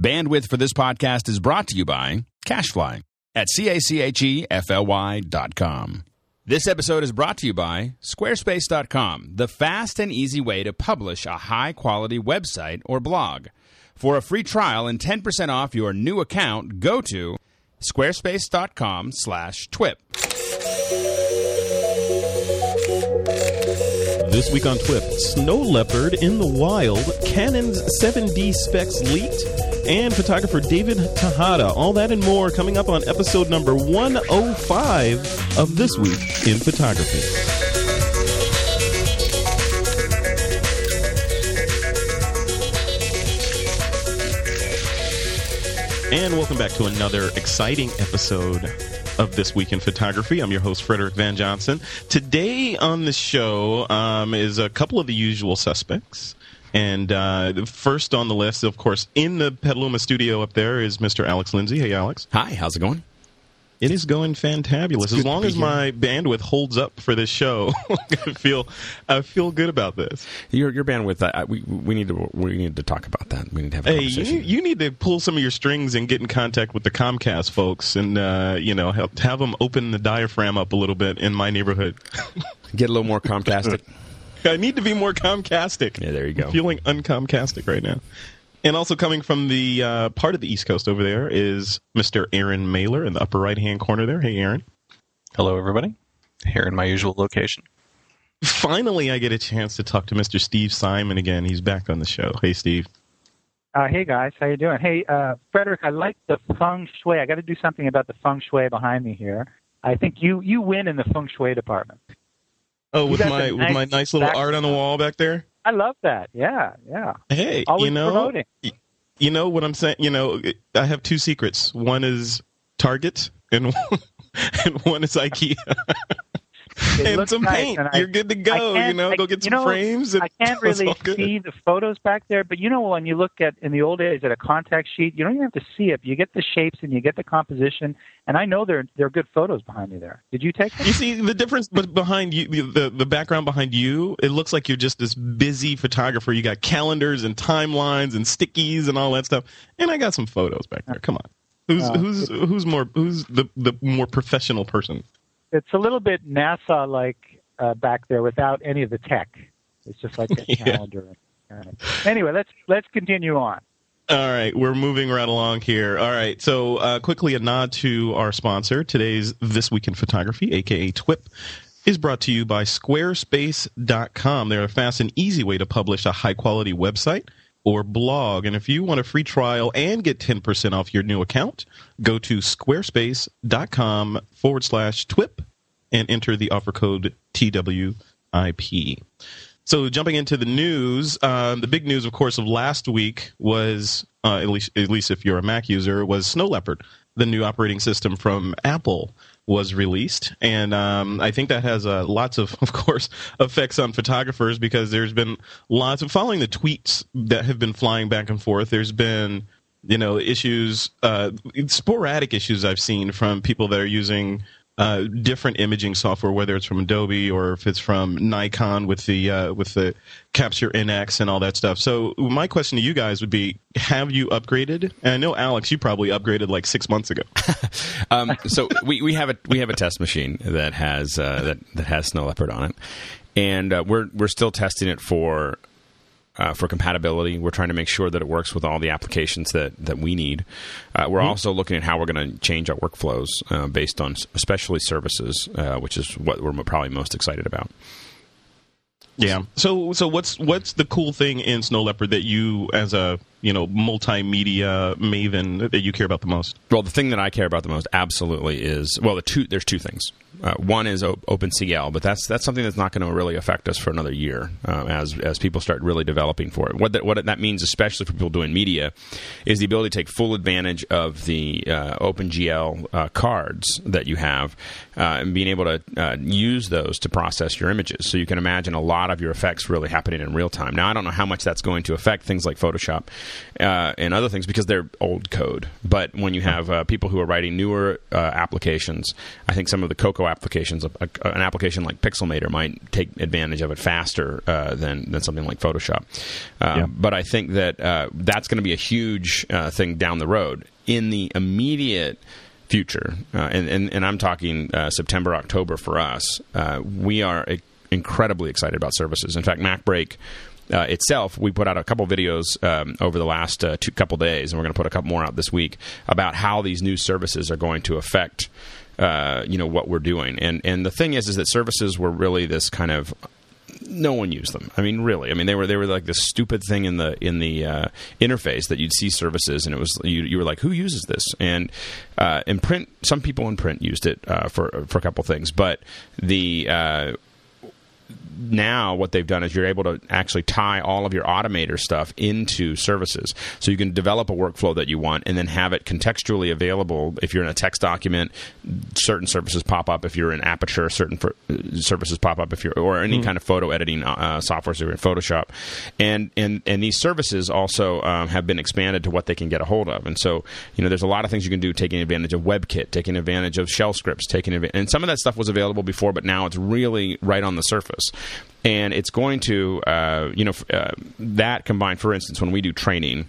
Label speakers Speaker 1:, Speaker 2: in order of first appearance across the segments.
Speaker 1: Bandwidth for this podcast is brought to you by CacheFly at C-A-C-H-E-F-L-Y dot com. This episode is brought to you by Squarespace.com, the fast and easy way to publish a high-quality website or blog. For a free trial and 10% off your new account, go to squarespace.com slash twip.
Speaker 2: This week on TWIP, Snow Leopard in the Wild, Canon's 7D specs leaked, and photographer David Tejada. All that and more coming up on episode number 105 of This Week in Photography. And welcome back to another exciting episode of This Week in Photography. I'm your host, Frederick Van Johnson. Today on the show um, is a couple of the usual suspects. And uh, first on the list, of course, in the Petaluma studio up there is Mr. Alex Lindsay. Hey, Alex.
Speaker 1: Hi, how's it going?
Speaker 2: It is going fantabulous. As long as my bandwidth holds up for this show, I feel I feel good about this.
Speaker 1: Your your bandwidth. Uh, we we need to we need to talk about that. We need to have a
Speaker 2: Hey,
Speaker 1: conversation.
Speaker 2: you, you need to pull some of your strings and get in contact with the Comcast folks, and uh, you know help have them open the diaphragm up a little bit in my neighborhood.
Speaker 1: Get a little more Comcastic.
Speaker 2: I need to be more Comcastic.
Speaker 1: Yeah, there you go.
Speaker 2: I'm feeling uncomcastic right now. And also coming from the uh, part of the East Coast over there is Mr. Aaron Mailer in the upper right hand corner there. Hey, Aaron.
Speaker 3: Hello, everybody. Here in my usual location.
Speaker 2: Finally, I get a chance to talk to Mr. Steve Simon again. He's back on the show. Hey, Steve.
Speaker 4: Uh, hey guys, how you doing? Hey, uh, Frederick, I like the feng shui. I got to do something about the feng shui behind me here. I think you you win in the feng shui department.
Speaker 2: Oh, with my
Speaker 4: the
Speaker 2: with my
Speaker 4: nice
Speaker 2: nice little art on the wall back there.
Speaker 4: I love that. Yeah, yeah.
Speaker 2: Hey,
Speaker 4: Always
Speaker 2: you know,
Speaker 4: promoting.
Speaker 2: you know what I'm saying. You know, I have two secrets. One is Target, and and one is IKEA. And some
Speaker 4: nice,
Speaker 2: paint.
Speaker 4: and I-
Speaker 2: You're good to go. You know,
Speaker 4: I-
Speaker 2: go get
Speaker 4: you
Speaker 2: some
Speaker 4: know,
Speaker 2: frames. And
Speaker 4: I can't really see the photos back there, but you know when you look at in the old days at a contact sheet, you don't even have to see it. You get the shapes and you get the composition, and I know they're they're good photos behind you there. Did you take them?
Speaker 2: You see the difference but behind you, the the background behind you. It looks like you're just this busy photographer. You got calendars and timelines and stickies and all that stuff. And I got some photos back there. Come on, who's
Speaker 4: Oh.
Speaker 2: who's who's more who's the the more professional person?
Speaker 4: It's a little bit NASA like uh, back there without any of the tech. It's just like a
Speaker 2: Yeah.
Speaker 4: calendar. Anyway, let's let's continue on.
Speaker 2: All right, we're moving right along here. All right, so uh, quickly a nod to our sponsor. Today's This Week in Photography, aka TWIP, is brought to you by Squarespace.com. They're a fast and easy way to publish a high quality website or blog. And if you want a free trial and get 10% off your new account, go to squarespace.com forward slash TWIP and enter the offer code TWIP. So jumping into the news, um, the big news, of course, of last week was uh, at least at least if you're a Mac user, was Snow Leopard, the new operating system from Apple was released, and um, I think that has uh, lots of, of course, effects on photographers because there's been lots of following the tweets that have been flying back and forth. There's been you know issues, uh, sporadic issues I've seen from people that are using uh, different imaging software, whether it's from Adobe or if it's from Nikon with the uh, with the Capture NX and all that stuff. So my question to you guys would be: Have you upgraded? And I know Alex, you probably upgraded like six months ago.
Speaker 1: Um, so we, we have a we have a test machine that has uh, that that has Snow Leopard on it, and uh, we're we're still testing it for uh, for compatibility. We're trying to make sure that it works with all the applications that that we need. Uh, we're also looking at how we're going to change our workflows uh, based on especially services, uh, which is what we're probably most excited about.
Speaker 2: Yeah. So so what's what's the cool thing in Snow Leopard that you, as a you know multimedia maven, that you care about the most?
Speaker 1: Well, the thing that I care about the most, absolutely, is well, the two. There's two things. Uh, one is o- OpenCL, but that's that's something that's not going to really affect us for another year uh, as as people start really developing for it. What that what that means, especially for people doing media, is the ability to take full advantage of the uh, OpenGL uh, cards that you have uh, and being able to uh, use those to process your images. So you can imagine a lot of your effects really happening in real time. Now, I don't know how much that's going to affect things like Photoshop uh, and other things because they're old code. But when you have uh, people who are writing newer uh, applications, I think some of the Cocoa applications, a, a, an application like Pixelmator might take advantage of it faster uh, than than something like Photoshop. Uh,
Speaker 2: Yeah.
Speaker 1: But I think that uh, that's going to be a huge uh, thing down the road. In the immediate future, uh, and, and and I'm talking uh, September October for us, uh, we are i- incredibly excited about services. In fact, MacBreak. Uh, itself, we put out a couple videos um, over the last uh, two couple days, and we're going to put a couple more out this week about how these new services are going to affect, uh, you know, what we're doing. And and the thing is, is that services were really this kind of no one used them. I mean, really. I mean, they were they were like this stupid thing in the in the uh, interface that you'd see services, and it was you, you were like, who uses this? And uh, in print, some people in print used it uh, for for a couple things, but the uh, now what they've done is you're able to actually tie all of your automator stuff into services. So you can develop a workflow that you want and then have it contextually available. If you're in a text document certain services pop up. If you're in aperture certain for, services pop up if you're or any kind of photo editing uh, software so you're in photoshop. And and and these services also um, have been expanded to what they can get a hold of. And so you know there's a lot of things you can do taking advantage of WebKit taking advantage of shell scripts taking advantage and some of that stuff was available before but now it's really right on the surface and it's going to uh, you know uh, that combined for instance when we do training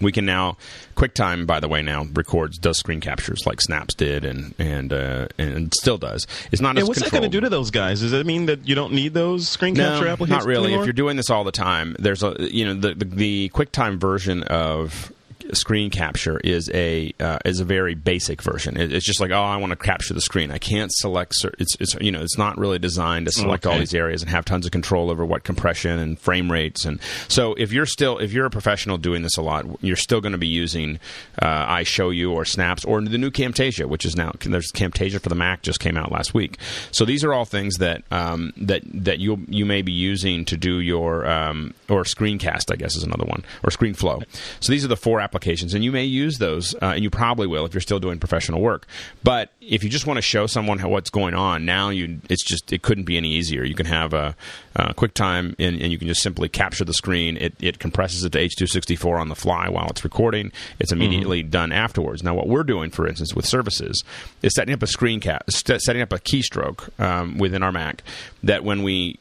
Speaker 1: we can now QuickTime, by the way, now records does screen captures like Snapz did and and uh, and still does. It's not
Speaker 2: Yeah,
Speaker 1: as
Speaker 2: what's that going to do to those guys? Does that mean that you don't need those screen capture
Speaker 1: no,
Speaker 2: applications?
Speaker 1: not really.
Speaker 2: anymore?
Speaker 1: If you're doing this all the time, there's a you know the the, the QuickTime version of screen capture is a uh, is a very basic version. It, it's just like oh, I want to capture the screen. I can't select. cer- It's it's you know it's not really designed to select all these areas and have tons of control over what compression and frame rates and so if you're still if you're a professional doing this a lot, you're still going to be using uh, iShowU or Snapz or the new Camtasia, which is now there's Camtasia for the Mac just came out last week. So these are all things that um, that that you you may be using to do your um, or Screencast, I guess is another one, or ScreenFlow. So these are the four applications, and you may use those, uh, and you probably will if you're still doing professional work. But if you just want to show someone how, what's going on now, you it's just it couldn't be any easier. You can have a, uh QuickTime, and, and you can just simply capture the screen. It, it compresses it to H264 on the fly while it's recording. It's immediately done afterwards. Now, what we're doing, for instance, with services, is setting up a screen cap, st- setting up a keystroke um, within our Mac that when we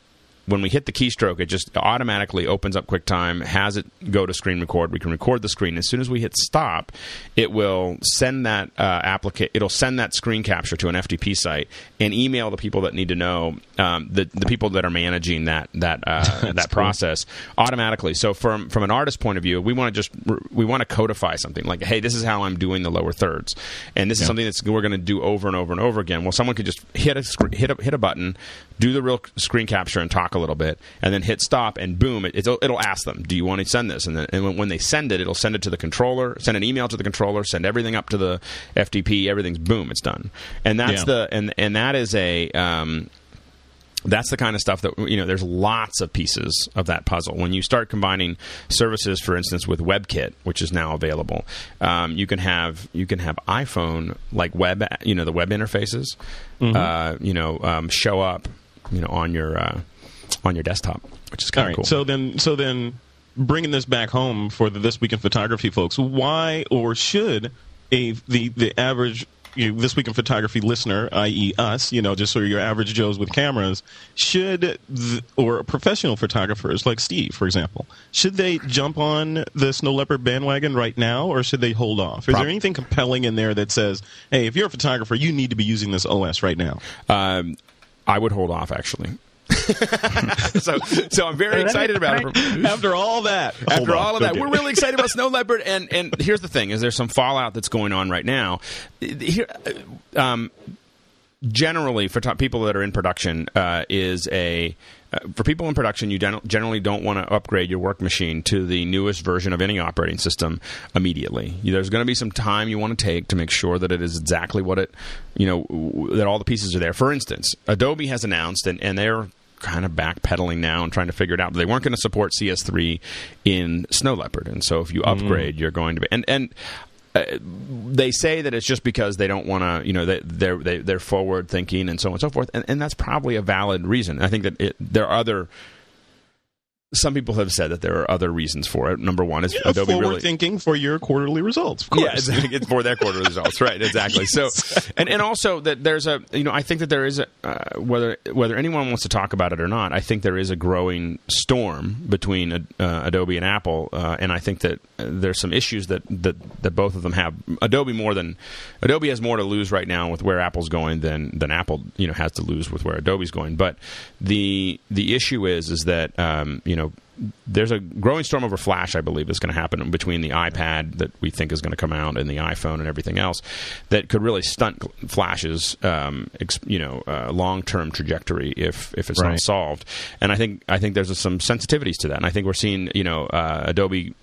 Speaker 1: when we hit the keystroke, it just automatically opens up QuickTime, has it go to screen record. We can record the screen. As soon as we hit stop, it will send that uh, applica- It'll send that screen capture to an FTP site and email the people that need to know um, the the people that are managing that that uh, that process automatically. So from from an artist point of view, we want to just we want to codify something like, hey, this is how I'm doing the lower thirds, and this is something that's we're going to do over and over and over again. Well, someone could just hit a hit a hit a button, do the real screen capture and talk a little bit, and then hit stop, and boom, it, it'll, it'll ask them, do you want to send this? And, then, and when, when they send it, it'll send it to the controller, send an email to the controller, send everything up to the FTP, everything's boom, it's done, and that's
Speaker 2: Yeah.
Speaker 1: the and and that is a. Um, that's the kind of stuff that you know there's lots of pieces of that puzzle when you start combining services for instance with webkit which is now available um, you can have you can have iphone like web you know the web interfaces uh, you know um, show up you know on your uh, on your desktop which is kind
Speaker 2: right.
Speaker 1: of cool
Speaker 2: So then, so then, bringing this back home for the this week in photography folks, why or should a the the average you know, this week in photography listener, i.e., us, you know, just sort of your average Joes with cameras, should th- or professional photographers like Steve, for example, should they jump on the Snow Leopard bandwagon right now, or should they hold off? Is
Speaker 1: Prob-
Speaker 2: there anything compelling in there that says, "Hey, if you're a photographer, you need to be using this OS right now"?
Speaker 1: um, i would hold off actually so so i'm very excited about it
Speaker 2: After all that,
Speaker 1: after
Speaker 2: on,
Speaker 1: all of that, we're
Speaker 2: it.
Speaker 1: really excited about Snow Leopard. And and here's the thing: is there's some fallout that's going on right now. Here, um, generally, for top people that are in production, uh, is a uh, for people in production, you gen- generally don't want to upgrade your work machine to the newest version of any operating system immediately. There's going to be some time you want to take to make sure that it is exactly what it, you know, w- that all the pieces are there. For instance, Adobe has announced, and, and they're kind of backpedaling now and trying to figure it out. But they weren't going to support CS3 in Snow Leopard, and so if you upgrade, you're going to be and and. Uh, they say that it's just because they don't want to, you know, they, they're they, they're forward thinking and so on and so forth, and, and that's probably a valid reason. I think that it, there are other some people have said that there are other reasons for it. Number one is
Speaker 2: Yeah,
Speaker 1: Adobe
Speaker 2: forward
Speaker 1: really
Speaker 2: thinking for your quarterly results. Of course.
Speaker 1: yeah, exactly. For their quarter results, right? Exactly. So, and and also that there's a you know I think that there is a uh, whether whether anyone wants to talk about it or not, I think there is a growing storm between uh, Adobe and Apple, uh, and I think that there's some issues that, that that both of them have. Adobe more than Adobe has more to lose right now with where Apple's going than than Apple you know has to lose with where Adobe's going. But the the issue is is that um, you know there's a growing storm over Flash, I believe, is going to happen between the iPad that we think is going to come out and the iPhone and everything else that could really stunt Flash's, um, ex, you know, uh, long-term trajectory if if it's
Speaker 2: Right.
Speaker 1: not solved. And I think I think there's some sensitivities to that, and I think we're seeing, you know, uh, Adobe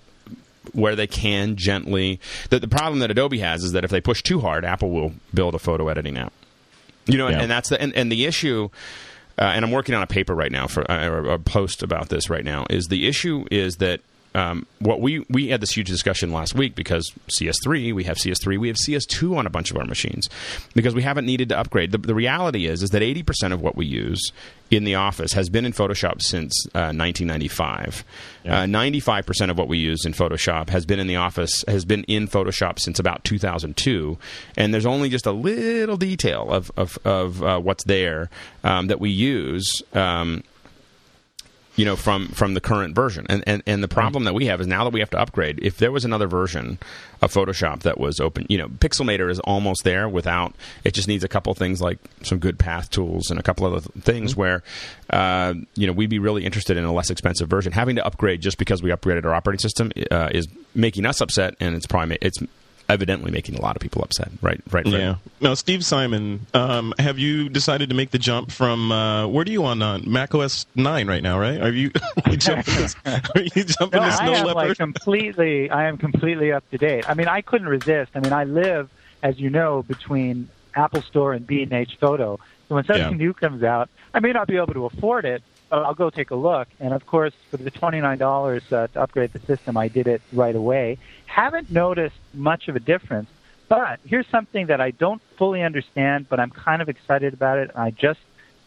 Speaker 1: where they can gently. The, the problem that Adobe has is that if they push too hard, Apple will build a photo editing app. You know, and, and that's the and, and the issue. Uh, and I'm working on a paper right now for uh, or a post about this right now. Is the issue is that um, what we we had this huge discussion last week because CS3 we have CS3 we have CS2 on a bunch of our machines because we haven't needed to upgrade. The, the reality is is that 80 percent of what we use in the office has been in Photoshop since uh, 1995.
Speaker 2: Yeah.
Speaker 1: Uh, 95 percent of what we use in Photoshop has been in the office has been in Photoshop since about 2002, and there's only just a little detail of of, of uh, what's there um, that we use. Um, you know from from the current version. And, and and the problem that we have is now that we have to upgrade if there was another version of photoshop that was open you know pixelmator is almost there without it just needs a couple things like some good path tools and a couple other th- things where uh, you know we'd be really interested in a less expensive version. Having to upgrade just because we upgraded our operating system uh, is making us upset and it's probably it's evidently making a lot of people upset right right Fred?
Speaker 2: Yeah. Now, Steve Simon, um, have you decided to make the jump from uh, where do you on uh, Mac OS nine right now? Right? Are you, are you jumping? This, are you jumping
Speaker 4: No,
Speaker 2: to
Speaker 4: I
Speaker 2: Snow
Speaker 4: am like
Speaker 2: Leopard?
Speaker 4: completely. I am completely up to date. I mean, I couldn't resist. I mean, I live, as you know, between Apple Store and B&H Photo. So when something
Speaker 2: Yeah.
Speaker 4: new comes out, I may not be able to afford it, but I'll go take a look. And of course, for the twenty-nine dollars uh, to upgrade the system, I did it right away. Haven't noticed much of a difference. But here's something that I don't fully understand, but I'm kind of excited about it. I just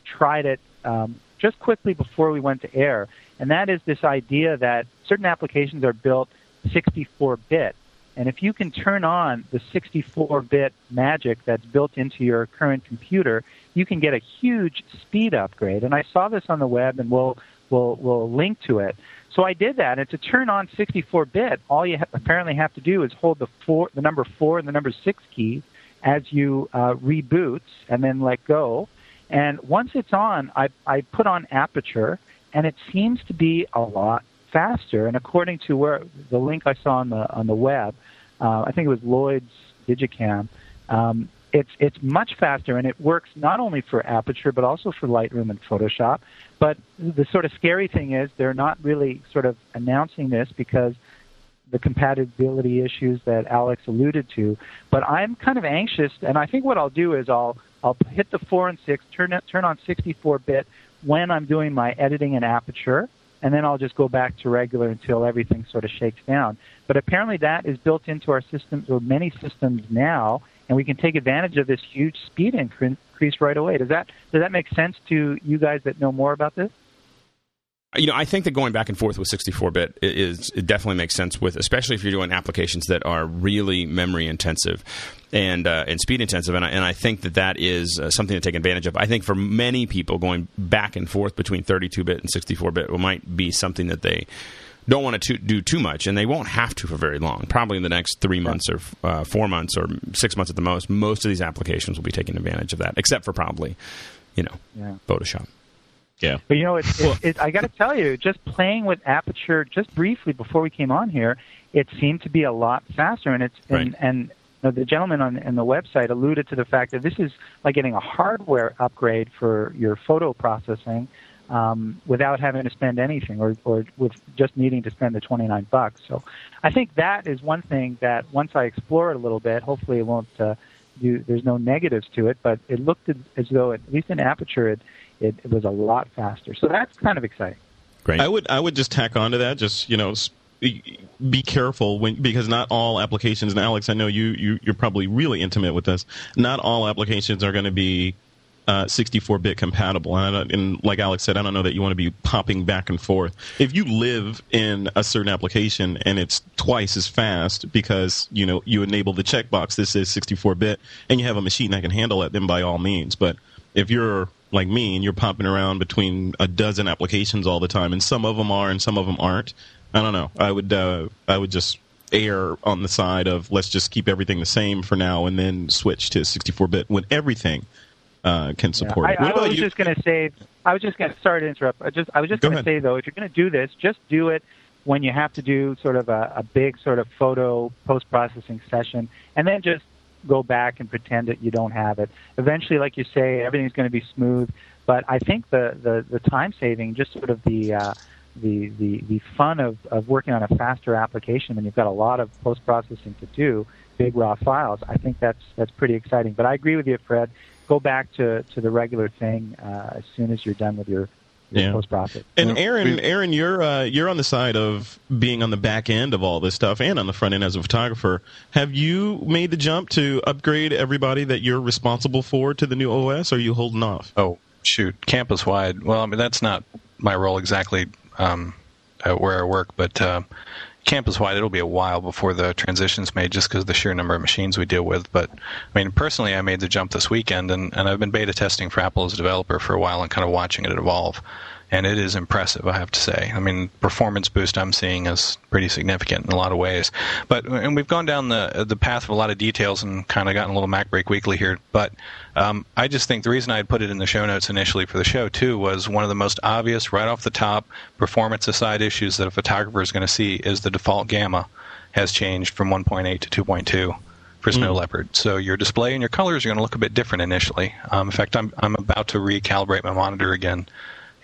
Speaker 4: tried it um, just quickly before we went to air, and that is this idea that certain applications are built 64-bit, and if you can turn on the 64-bit magic that's built into your current computer, you can get a huge speed upgrade. And I saw this on the web, and we'll we'll we'll link to it. So I did that, and to turn on 64-bit, all you ha- apparently have to do is hold the four, the number four, and the number six keys as you uh, reboot, and then let go. And once it's on, I, I put on Aperture, and it seems to be a lot faster. And according to where the link I saw on the on the web, uh, I think it was Lloyd's Digicam. Um, it's it's much faster, and it works not only for Aperture but also for Lightroom and Photoshop. But the sort of scary thing is they're not really sort of announcing this because the compatibility issues that Alex alluded to. But I'm kind of anxious, and I think what I'll do is I'll I'll hit the four and six, turn turn on 64-bit when I'm doing my editing in Aperture, and then I'll just go back to regular until everything sort of shakes down. But apparently that is built into our systems or many systems now, and we can take advantage of this huge speed increase right away. Does that does that make sense to you guys that know more about this?
Speaker 1: You know, I think that going back and forth with 64-bit is it definitely makes sense with, especially if you're doing applications that are really memory intensive and uh, and speed intensive, and I, and I think that that is uh, something to take advantage of. I think for many people, going back and forth between 32-bit and 64-bit might be something that they don't want to do too much, and they won't have to for very long. Probably in the next three months or uh, four months or six months at the most, most of these applications will be taking advantage of that, except for probably, you know,
Speaker 4: Yeah.
Speaker 1: Photoshop.
Speaker 2: Yeah.
Speaker 4: But you know, it's, it's, it, I got to tell you, just playing with Aperture just briefly before we came on here, it seemed to be a lot faster. And it's and,
Speaker 1: Right.
Speaker 4: and you know, the gentleman on, on the website alluded to the fact that this is like getting a hardware upgrade for your photo processing um, without having to spend anything, or or with just needing to spend the twenty nine bucks. So, I think that is one thing that once I explore it a little bit, hopefully it won't. Uh, do, there's no negatives to it, but it looked as though, at least in Aperture, it, it, it was a lot faster. So that's kind of exciting.
Speaker 1: Great.
Speaker 2: I would I would just tack on to that. Just you know, be be careful when because not all applications. And Alex, I know you you you're probably really intimate with this. Not all applications are going to be uh, 64-bit compatible. And, I don't- and like Alex said, I don't know that you want to be popping back and forth. If you live in a certain application and it's twice as fast because you know you enable the checkbox this is 64-bit, and you have a machine that can handle it, then by all means. But if you're like me and you're popping around between a dozen applications all the time, and some of them are and some of them aren't, I don't know. I would uh, I would just err on the side of let's just keep everything the same for now and then switch to 64-bit when everything uh, can
Speaker 4: Yeah,
Speaker 2: support
Speaker 4: I,
Speaker 2: it.
Speaker 4: I
Speaker 2: about
Speaker 4: was
Speaker 2: you?
Speaker 4: just going to say, I was just going to sorry to interrupt. I just I was just
Speaker 2: Go
Speaker 4: going to say though, if you're going to do this, just do it when you have to do sort of a, a big sort of photo post processing session, and then just go back and pretend that you don't have it. Eventually, like you say, everything's going to be smooth. But I think the the, the time saving, just sort of the uh, the, the the fun of, of working on a faster application when you've got a lot of post processing to do, big raw files. I think that's that's pretty exciting. But I agree with you, Fred. Go back to, to the regular thing uh, as soon as you're done with your, your
Speaker 2: Yeah.
Speaker 4: post process.
Speaker 2: And Aaron, Aaron, you're uh, you're on the side of being on the back end of all this stuff, and on the front end as a photographer. Have you made the jump to upgrade everybody that you're responsible for to the new OS? Or are you holding off?
Speaker 3: Oh, shoot, campus wide. Well, I mean that's not my role exactly um, uh, where I work, but uh, campus wide, it'll be a while before the transition's made, just because the sheer number of machines we deal with. But I mean, personally, I made the jump this weekend, and, and I've been beta testing for Apple as a developer for a while and kind of watching it evolve. And it is impressive, I have to say. I mean, performance boost I'm seeing is pretty significant in a lot of ways. But and we've gone down the the path of a lot of details and kind of gotten a little Mac Break Weekly here. But um, I just think the reason I had put it in the show notes initially for the show too was one of the most obvious, right off the top, performance aside issues that a photographer is going to see is the default gamma has changed from 1.8 to 2.2 for Snow Leopard. So your display and your colors are going to look a bit different initially. Um, in fact, I'm I'm about to recalibrate my monitor again.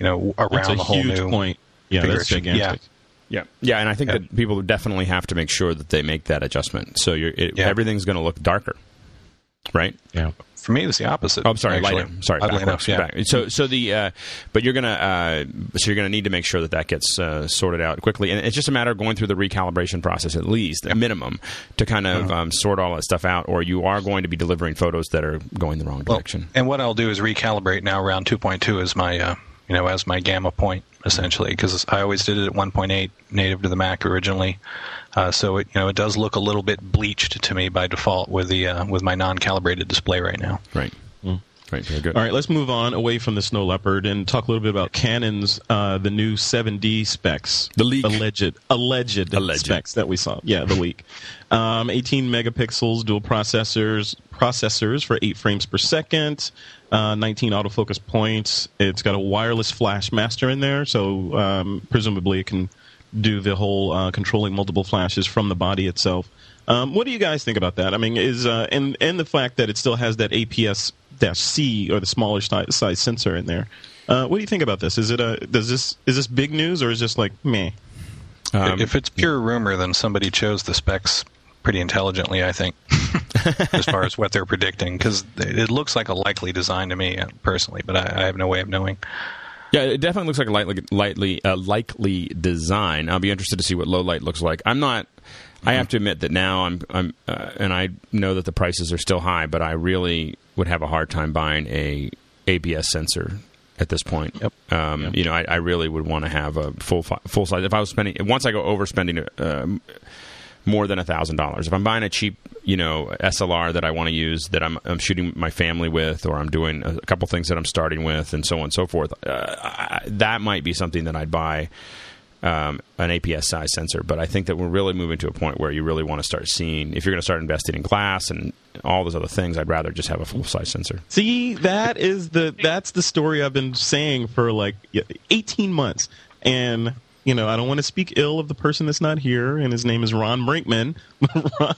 Speaker 3: You know, around
Speaker 2: That's a
Speaker 3: the whole
Speaker 2: huge
Speaker 3: new
Speaker 2: point. Yeah, that's
Speaker 3: configuration.
Speaker 2: gigantic.
Speaker 1: Yeah, yeah, and I think
Speaker 3: Yeah.
Speaker 1: that people definitely have to make sure that they make that adjustment. So you're, it,
Speaker 3: Yeah.
Speaker 1: everything's going to look darker, right?
Speaker 2: Yeah.
Speaker 3: For me, it's the opposite.
Speaker 1: Oh, I'm sorry,
Speaker 3: actually.
Speaker 1: lighter. Sorry,
Speaker 3: Oddly
Speaker 1: backwards.
Speaker 3: enough, yeah.
Speaker 1: Back- So, so the uh, but you're gonna uh, so you're gonna need to make sure that that gets uh, sorted out quickly, and it's just a matter of going through the recalibration process at least, a minimum, to kind of
Speaker 3: Uh-huh.
Speaker 1: um, sort all that stuff out, or you are going to be delivering photos that are going the wrong
Speaker 3: Well,
Speaker 1: direction.
Speaker 3: and what I'll do is recalibrate now around 2.2 as my uh, you know as my gamma point essentially because I always did it at 1.8 native to the Mac originally. Uh, so it you know it does look a little bit bleached to me by default with the uh, with my non-calibrated display right now.
Speaker 1: Right. Right. Very good.
Speaker 2: All right, let's move on away from the Snow Leopard and talk a little bit about Canon's uh, the new 7D specs.
Speaker 1: The leak.
Speaker 2: alleged, alleged,
Speaker 1: Alleged.
Speaker 2: specs that we saw. Yeah, the leak. Um, 18 megapixels, dual processors, processors for eight frames per second, uh, 19 autofocus points. It's got a wireless flash master in there, so um, presumably it can do the whole uh, controlling multiple flashes from the body itself. Um, what do you guys think about that? I mean, is uh, and and the fact that it still has that APS-C or the smaller si- size sensor in there. Uh, what do you think about this? Is it a does this is this big news or is just like meh?
Speaker 1: Um,
Speaker 3: if it's pure rumor, then somebody chose the specs pretty intelligently, I think, as far as what they're predicting, because it looks like a likely design to me uh, personally, but I, I have no way of knowing.
Speaker 1: Yeah, it definitely looks like a lightly, lightly, uh, likely design. I'll be interested to see what low light looks like. I'm not. I have to admit that now I'm, I'm, uh, and I know that the prices are still high, but I really would have a hard time buying a APS sensor at this point.
Speaker 3: Yep.
Speaker 1: Um, You know, I, I really would want to have a full fi- full size. If I was spending once I go overspending um, more than a thousand dollars. If I'm buying a cheap, you know, SLR that I want to use, that I'm, I'm shooting my family with, or I'm doing a couple things that I'm starting with, and so on and so forth, uh, I, that might be something that I'd buy um, an APS size sensor. But I think that we're really moving to a point where you really want to start seeing if you're going to start investing in glass and all those other things. I'd rather just have a full size sensor.
Speaker 2: See, that is the that's the story I've been saying for like 18 months. And you know, I don't want to speak ill of the person that's not here, and his name is Ron Brinkman. Ron,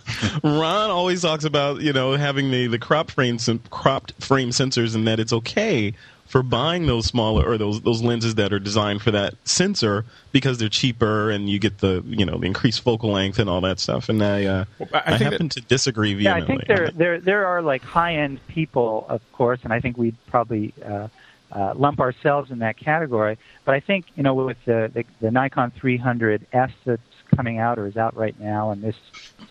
Speaker 2: Ron always talks about you know having the the crop frame sen- cropped frame sensors, and that it's okay for buying those smaller or those those lenses that are designed for that sensor because they're cheaper and you get the you know the increased focal length and all that stuff. And I uh,
Speaker 1: Well, I- I
Speaker 2: I,
Speaker 1: think
Speaker 2: happen to disagree
Speaker 4: Yeah, I think there there there are like high end people, of course, and I think we'd probably uh, uh, lump ourselves in that category. But I think you know with the the, the Nikon 300S that's coming out or is out right now, and this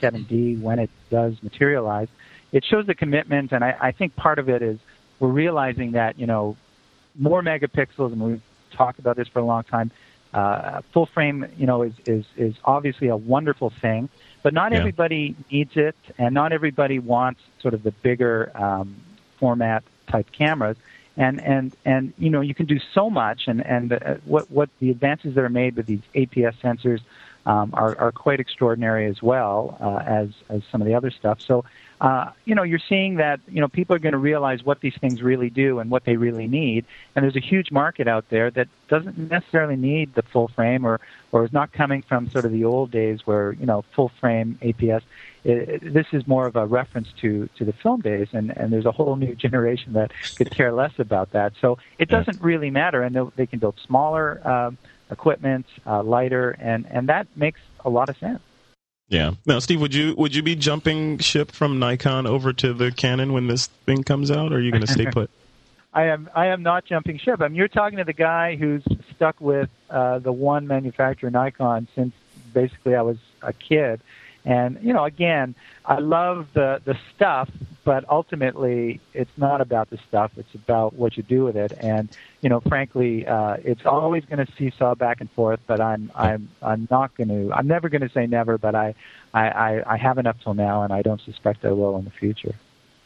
Speaker 4: 7D when it does materialize, it shows the commitment, and I, I think part of it is we're realizing that you know more megapixels, and we've talked about this for a long time. Uh, full frame, you know, is, is is obviously a wonderful thing, but not
Speaker 2: Yeah.
Speaker 4: everybody needs it, and not everybody wants sort of the bigger um, format type cameras. And and and you know, you can do so much, and and uh, what what the advances that are made with these APS sensors um, are, are quite extraordinary as well uh, as as some of the other stuff. So, uh, you know, you're seeing that you know people are going to realize what these things really do and what they really need, and there's a huge market out there that doesn't necessarily need the full frame or or is not coming from sort of the old days where you know full frame APS. It, it- this is more of a reference to to the film days, and and there's a whole new generation that could care less about that. So it doesn't really matter, and they can build smaller. Um, equipment, uh, lighter, and and that makes a lot of sense.
Speaker 2: Yeah. Now, Steve, would you would you be jumping ship from Nikon over to the Canon when this thing comes out, or are you going to stay put?
Speaker 4: I am I am not jumping ship. I mean, you're talking to the guy who's stuck with uh, the one manufacturer, Nikon, since basically I was a kid. And you know, again, I love the the stuff, but ultimately, it's not about the stuff. It's about what you do with it. And you know, frankly, uh, it's always going to seesaw back and forth. But I'm I'm I'm not going to. I'm never going to say never. But I, I I I haven't up till now, and I don't suspect I will in the future.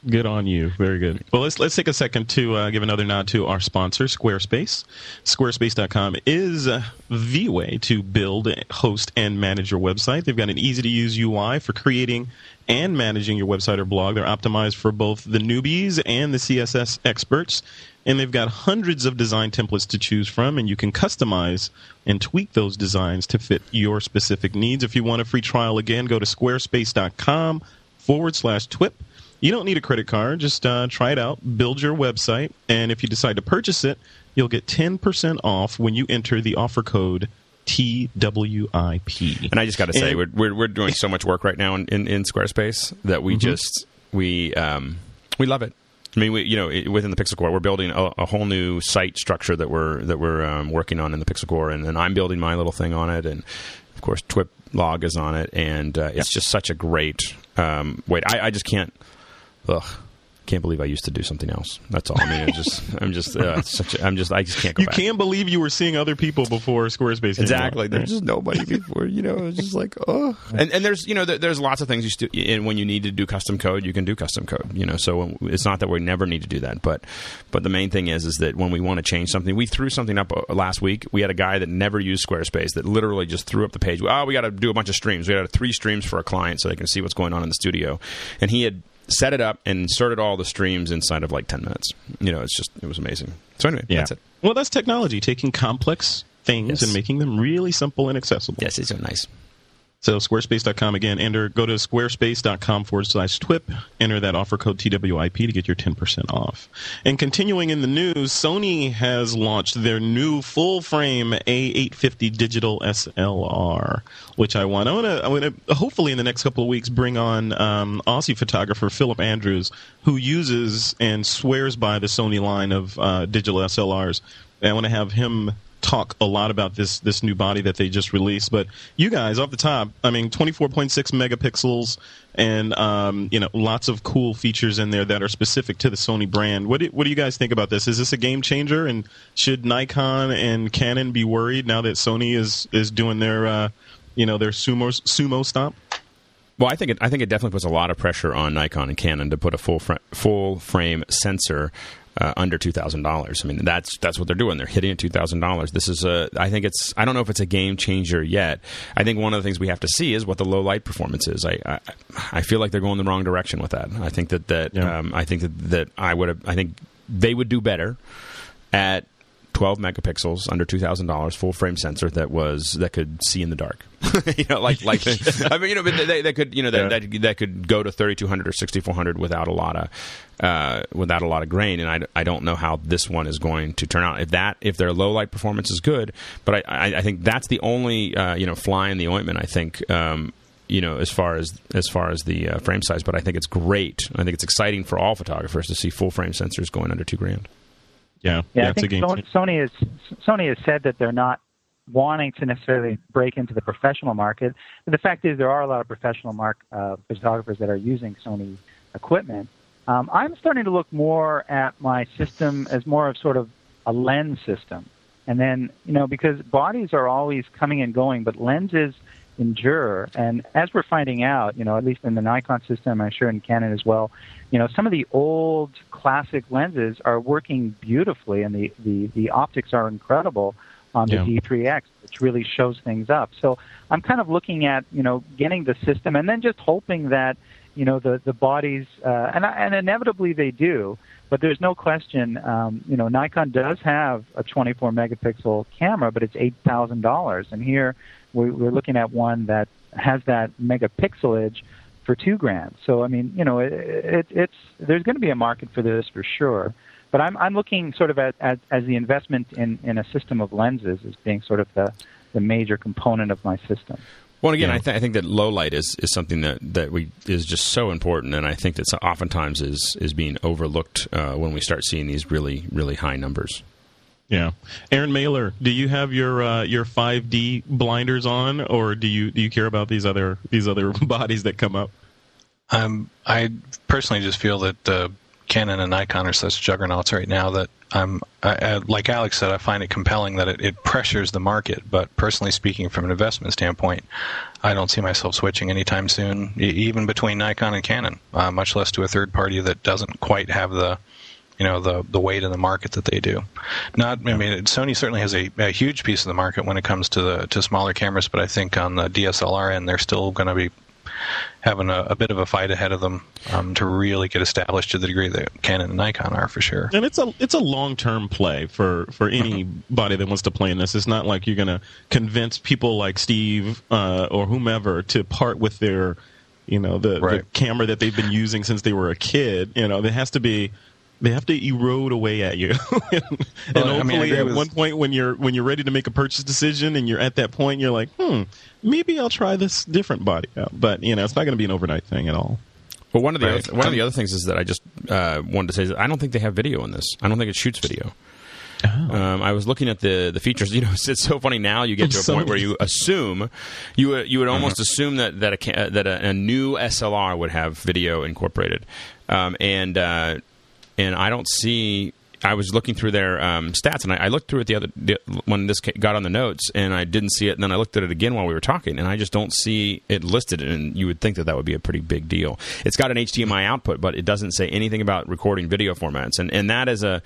Speaker 2: Good on you. Very good. Well, let's let's take a second to uh, give another nod to our sponsor, Squarespace. Squarespace.com is the way to build, host, and manage your website. They've got an easy to use UI for creating and managing your website or blog. They're optimized for both the newbies and the CSS experts. And they've got hundreds of design templates to choose from, and you can customize and tweak those designs to fit your specific needs. If you want a free trial, again, go to squarespace.com forward slash TWIP. You don't need a credit card. Just uh, try it out, build your website, and if you decide to purchase it, you'll get 10% off when you enter the offer code TWIP.
Speaker 1: And I just got to say, we're, we're we're doing so much work right now in, in, in Squarespace that we
Speaker 2: Mm-hmm.
Speaker 1: just we um, we love it. I mean, we, you know, it- within the Pixel Corps, we're building a, a whole new site structure that we're that we're um, working on in the Pixel Corps, and then I'm building my little thing on it, and of course, Twip Log is on it, and uh, it's just such a great. Um, wait, I, I just can't. Ugh. Can't believe I used to do something else. That's all. I mean, I'm just, I'm just, uh, it's such. A, I'm just, I just can't go
Speaker 2: You
Speaker 1: back.
Speaker 2: can't believe you were seeing other people before Squarespace. anymore.
Speaker 1: Exactly. There's just nobody before. You know, it's just like oh. And and there's you know there, there's lots of things you stu- and when you need to do custom code, you can do custom code. You know, so it's not that we never need to do that, but but the main thing is is that when we want to change something, we threw something up uh, last week. We had a guy that never used Squarespace that literally just threw up the page. Oh, we got to do a bunch of streams. We got three streams for a client so they can see what's going on in the studio, and he had set it up and inserted all the streams inside of like 10 minutes you know it's just it was amazing so anyway
Speaker 2: Yeah.
Speaker 1: that's it
Speaker 2: Well, that's technology, taking complex things
Speaker 1: Yes.
Speaker 2: and making them really simple and accessible.
Speaker 1: yes it's so nice
Speaker 2: So squarespace.com again. Enter go to squarespace.com forward slash twip. Enter that offer code TWIP to get your 10% off. And continuing in the news, Sony has launched their new full frame A850 digital SLR, which I want. I want to. I want to hopefully in the next couple of weeks bring on um, Aussie photographer Philip Andrews, who uses and swears by the Sony line of uh, digital SLRs. And I want to have him talk a lot about this this new body that they just released. But you guys, off the top, I mean, 24.6 megapixels, and um, you know, lots of cool features in there that are specific to the Sony brand. What do, what do you guys think about this? Is this a game changer? And should Nikon and Canon be worried now that Sony is is doing their uh, you know their sumo sumo stomp?
Speaker 1: Well, I think it, I think it definitely puts a lot of pressure on Nikon and Canon to put a full fr- full frame sensor uh, under two thousand dollars. I mean, that's that's what they're doing. They're hitting at two thousand dollars. This is a. I think it's. I don't know if it's a game changer yet. I think one of the things we have to see is what the low light performance is. I I, I feel like they're going the wrong direction with that. I think that that
Speaker 2: Yeah.
Speaker 1: um, I think that that I would have. I think they would do better at 12 megapixels under two thousand dollars, full frame sensor that was that could see in the dark. you know, like like I mean, you know, but they, they could you know that, that that could go to thirty two hundred or sixty four hundred without a lot of uh, without a lot of grain. And I, I don't know how this one is going to turn out. If that if their low light performance is good, but I I, I think that's the only uh, you know fly in the ointment. I think. Um, you know, as far as as far as the uh, frame size, but I think it's great. I think it's exciting for all photographers to see full frame sensors going under two grand.
Speaker 2: Yeah,
Speaker 4: Yeah, I
Speaker 2: it's a
Speaker 4: think
Speaker 2: game.
Speaker 4: Sony. Sony has Sony has said that they're not wanting to necessarily break into the professional market. But the fact is, there are a lot of professional mark, uh, photographers that are using Sony equipment. Um, I'm starting to look more at my system as more of sort of a lens system. And then, you know, because bodies are always coming and going, but lenses endure. And as we're finding out, you know, at least in the Nikon system, I'm sure in Canon as well, you know, some of the old classic lenses are working beautifully and the, the, the optics are incredible on the yeah. D3X, which really shows things up. So I'm kind of looking at, you know, getting the system and then just hoping that, you know, the, the bodies, uh, and, and inevitably they do, but there's no question, um, you know, Nikon does have a 24 megapixel camera, but it's $8,000. And here we're, we're looking at one that has that megapixelage for two grand. So I mean, you know, it, it, it's there's going to be a market for this for sure. But I'm I'm looking sort of at, at as the investment in in a system of lenses as being sort of the the major component of my system.
Speaker 1: Well, again, yeah. I, th- I think that low light is, is something that, that we is just so important, and I think that oftentimes is is being overlooked uh, when we start seeing these really really high numbers.
Speaker 2: Yeah, Aaron Mailer, do you have your uh, your 5D blinders on, or do you do you care about these other these other bodies that come up?
Speaker 3: Um, I personally just feel that uh, Canon and Nikon are such juggernauts right now that I'm I, I, like Alex said, I find it compelling that it, it pressures the market. But personally speaking, from an investment standpoint, I don't see myself switching anytime soon, even between Nikon and Canon, uh, much less to a third party that doesn't quite have the you know the the weight in the market that they do. Not, I mean, Sony certainly has a, a huge piece of the market when it comes to the to smaller cameras, but I think on the DSLR end, they're still going to be having a, a, bit of a fight ahead of them um, to really get established to the degree that Canon and Nikon are for sure.
Speaker 2: And it's a it's a long term play for for anybody that wants to play in this. It's not like you're going to convince people like Steve uh, or whomever to part with their you know the, right. the camera that they've been using since they were a kid. You know, there has to be they have to erode away at you. and, well, hopefully, I mean, at with... one point, when you're when you're ready to make a purchase decision, and you're at that point, you're like, hmm, maybe I'll try this different body out. But you know, it's not going to be an overnight thing at all.
Speaker 1: Well, one of the right. other, one of the other things is that I just uh, wanted to say is I don't think they have video in this. I don't think it shoots video. Oh. Um, I was looking at the the features. You know, it's, it's so funny now. You get to a point where you assume you you would almost uh-huh. assume that that a that a, a, new SLR would have video incorporated, um, and uh, and I don't see. I was looking through their um, stats, and I, I, looked through it the other the, when this got on the notes, and I didn't see it. And then I looked at it again while we were talking, and I just don't see it listed. And you would think that that would be a pretty big deal. It's got an HDMI output, but it doesn't say anything about recording video formats, and and that is a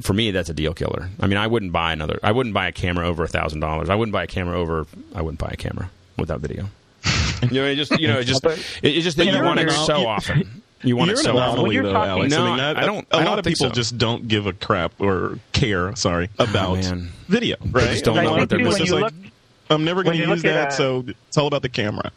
Speaker 1: for me that's a deal killer. I mean, I wouldn't buy another. I wouldn't buy a camera over a thousand dollars. I wouldn't buy a camera over. I wouldn't buy a camera without video. you know, it just you know, it just it's just that you want it so often. You want
Speaker 2: You're
Speaker 1: it so
Speaker 2: anomaly, though, talking, Alex. No, I mean, that, I don't. A I lot of people so. just don't give a crap or care. Sorry oh, about oh, video. Right? They
Speaker 1: just don't know what they're
Speaker 2: doing. Like, I'm never going to use that, a, so it's all about the camera.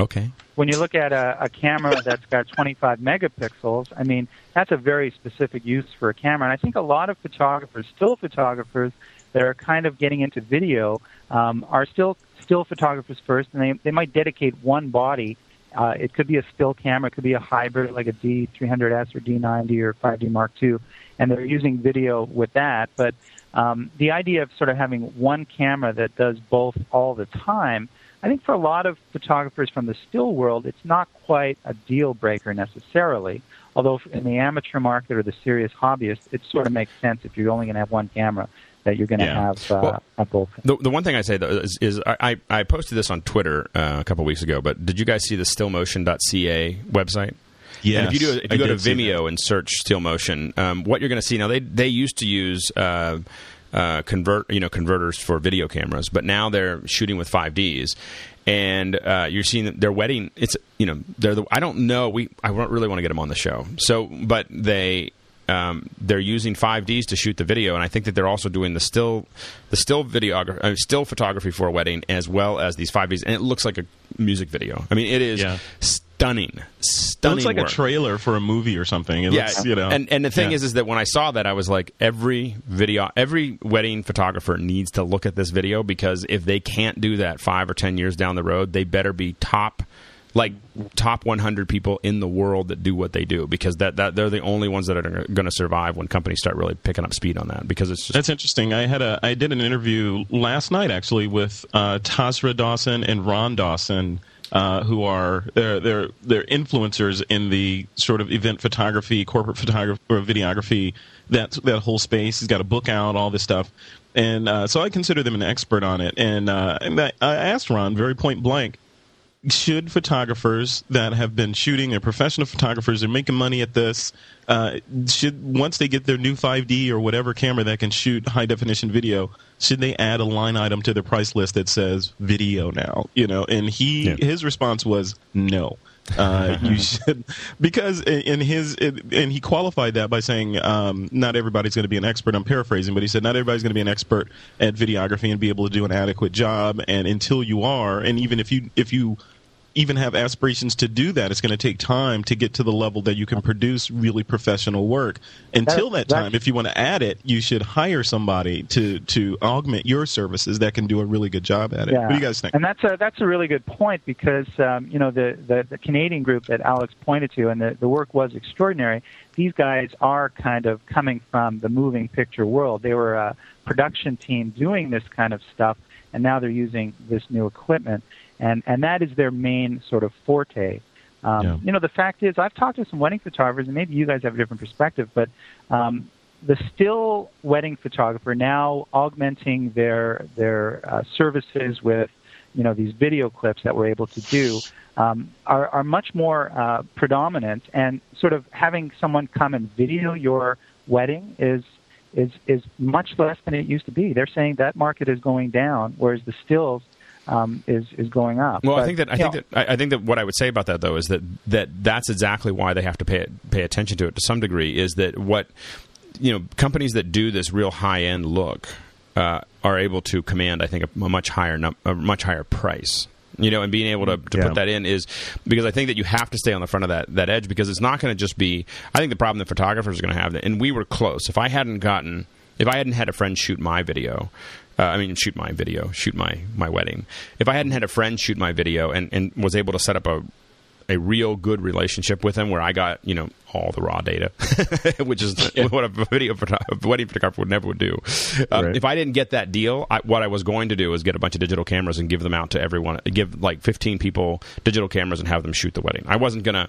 Speaker 1: Okay.
Speaker 4: When you look at a, a camera that's got 25 megapixels, I mean, that's a very specific use for a camera. And I think a lot of photographers, still photographers, that are kind of getting into video, um, are still still photographers first, and they they might dedicate one body uh, it could be a still camera, it could be a hybrid like a D300S or D90 or 5D Mark II, and they're using video with that. But um, the idea of sort of having one camera that does both all the time, I think for a lot of photographers from the still world, it's not quite a deal breaker necessarily. Although in the amateur market or the serious hobbyist, it sort of makes sense if you're only going to have one camera that you're going to yeah. have, uh, well, have both.
Speaker 1: The, the one thing I say though is, is I, I posted this on Twitter uh, a couple weeks ago, but did you guys see the stillmotion.ca website?
Speaker 2: Yeah.
Speaker 1: If you do, if you go to Vimeo and search still motion, um, what you're going to see now they they used to use. Uh, uh, convert you know converters for video cameras, but now they're shooting with 5Ds, and uh, you're seeing their wedding. It's you know they're the, I don't know we I don't really want to get them on the show. So, but they um, they're using 5Ds to shoot the video, and I think that they're also doing the still the still videography, uh, still photography for a wedding as well as these 5Ds, and it looks like a music video. I mean, it is. Yeah. Stunning, stunning. It
Speaker 2: looks like
Speaker 1: work.
Speaker 2: a trailer for a movie or something. It
Speaker 1: yeah,
Speaker 2: looks, you know.
Speaker 1: And and the thing yeah. is, is that when I saw that, I was like, every video, every wedding photographer needs to look at this video because if they can't do that five or ten years down the road, they better be top like top 100 people in the world that do what they do because that, that they're the only ones that are going to survive when companies start really picking up speed on that because it's just
Speaker 2: that's interesting i had a i did an interview last night actually with uh, tasra dawson and ron dawson uh, who are they're, they're they're influencers in the sort of event photography, corporate photography, or videography that that whole space. He's got a book out, all this stuff, and uh, so I consider them an expert on it. And uh, and I, I asked Ron very point blank should photographers that have been shooting, they're professional photographers, they're making money at this, uh, should once they get their new 5D or whatever camera that can shoot high definition video, should they add a line item to their price list that says video now? You know, and he
Speaker 1: Yeah.
Speaker 2: his response was no. Uh, you should because in his and he qualified that by saying um, not everybody's going to be an expert. I'm paraphrasing, but he said not everybody's going to be an expert at videography and be able to do an adequate job. And until you are, and even if you if you even have aspirations to do that, it's going to take time to get to the level that you can produce really professional work. Until that time, if you want to add it, you should hire somebody to to augment your services that can do a really good job at it. What do you guys think?
Speaker 4: And that's a that's a really good point because um, you know the, the the Canadian group that Alex pointed to, and the the work was extraordinary. These guys are kind of coming from the moving picture world. They were a production team doing this kind of stuff, and now they're using this new equipment, and and that is their main sort of forte. Um,
Speaker 2: Yeah.
Speaker 4: You know, the fact is, I've talked to some wedding photographers, and maybe you guys have a different perspective, but um, the still wedding photographer now augmenting their their uh, services with you know these video clips that we're able to do um, are, are much more uh, predominant and sort of having someone come and video your wedding is is is much less than it used to be. They're saying that market is going down, whereas the stills um, is is going up.
Speaker 1: Well, I think that I think
Speaker 4: know,
Speaker 1: that I I think that what I would say about that though is that that that's exactly why they have to pay pay attention to it to some degree. Is that what you know companies that do this real high end look uh, are able to command I think a, a much higher num- a much higher price. You know, and being able to, to
Speaker 2: Yeah.
Speaker 1: put that in is because I think that you have to stay on the front of that, that edge because it's not going to just be. I think the problem that photographers are going to have, and we were close. If I hadn't gotten, if I hadn't had a friend shoot my video, uh, I mean, shoot my video, shoot my my wedding. If I hadn't had a friend shoot my video and, and was able to set up a a real good relationship with him where I got you know all the raw data, which is what a video photo- wedding photographer would never would do. Um,
Speaker 2: Right.
Speaker 1: If I didn't get that deal, I, what I was going to do is get a bunch of digital cameras and give them out to everyone. Give like 15 people digital cameras and have them shoot the wedding. I wasn't gonna.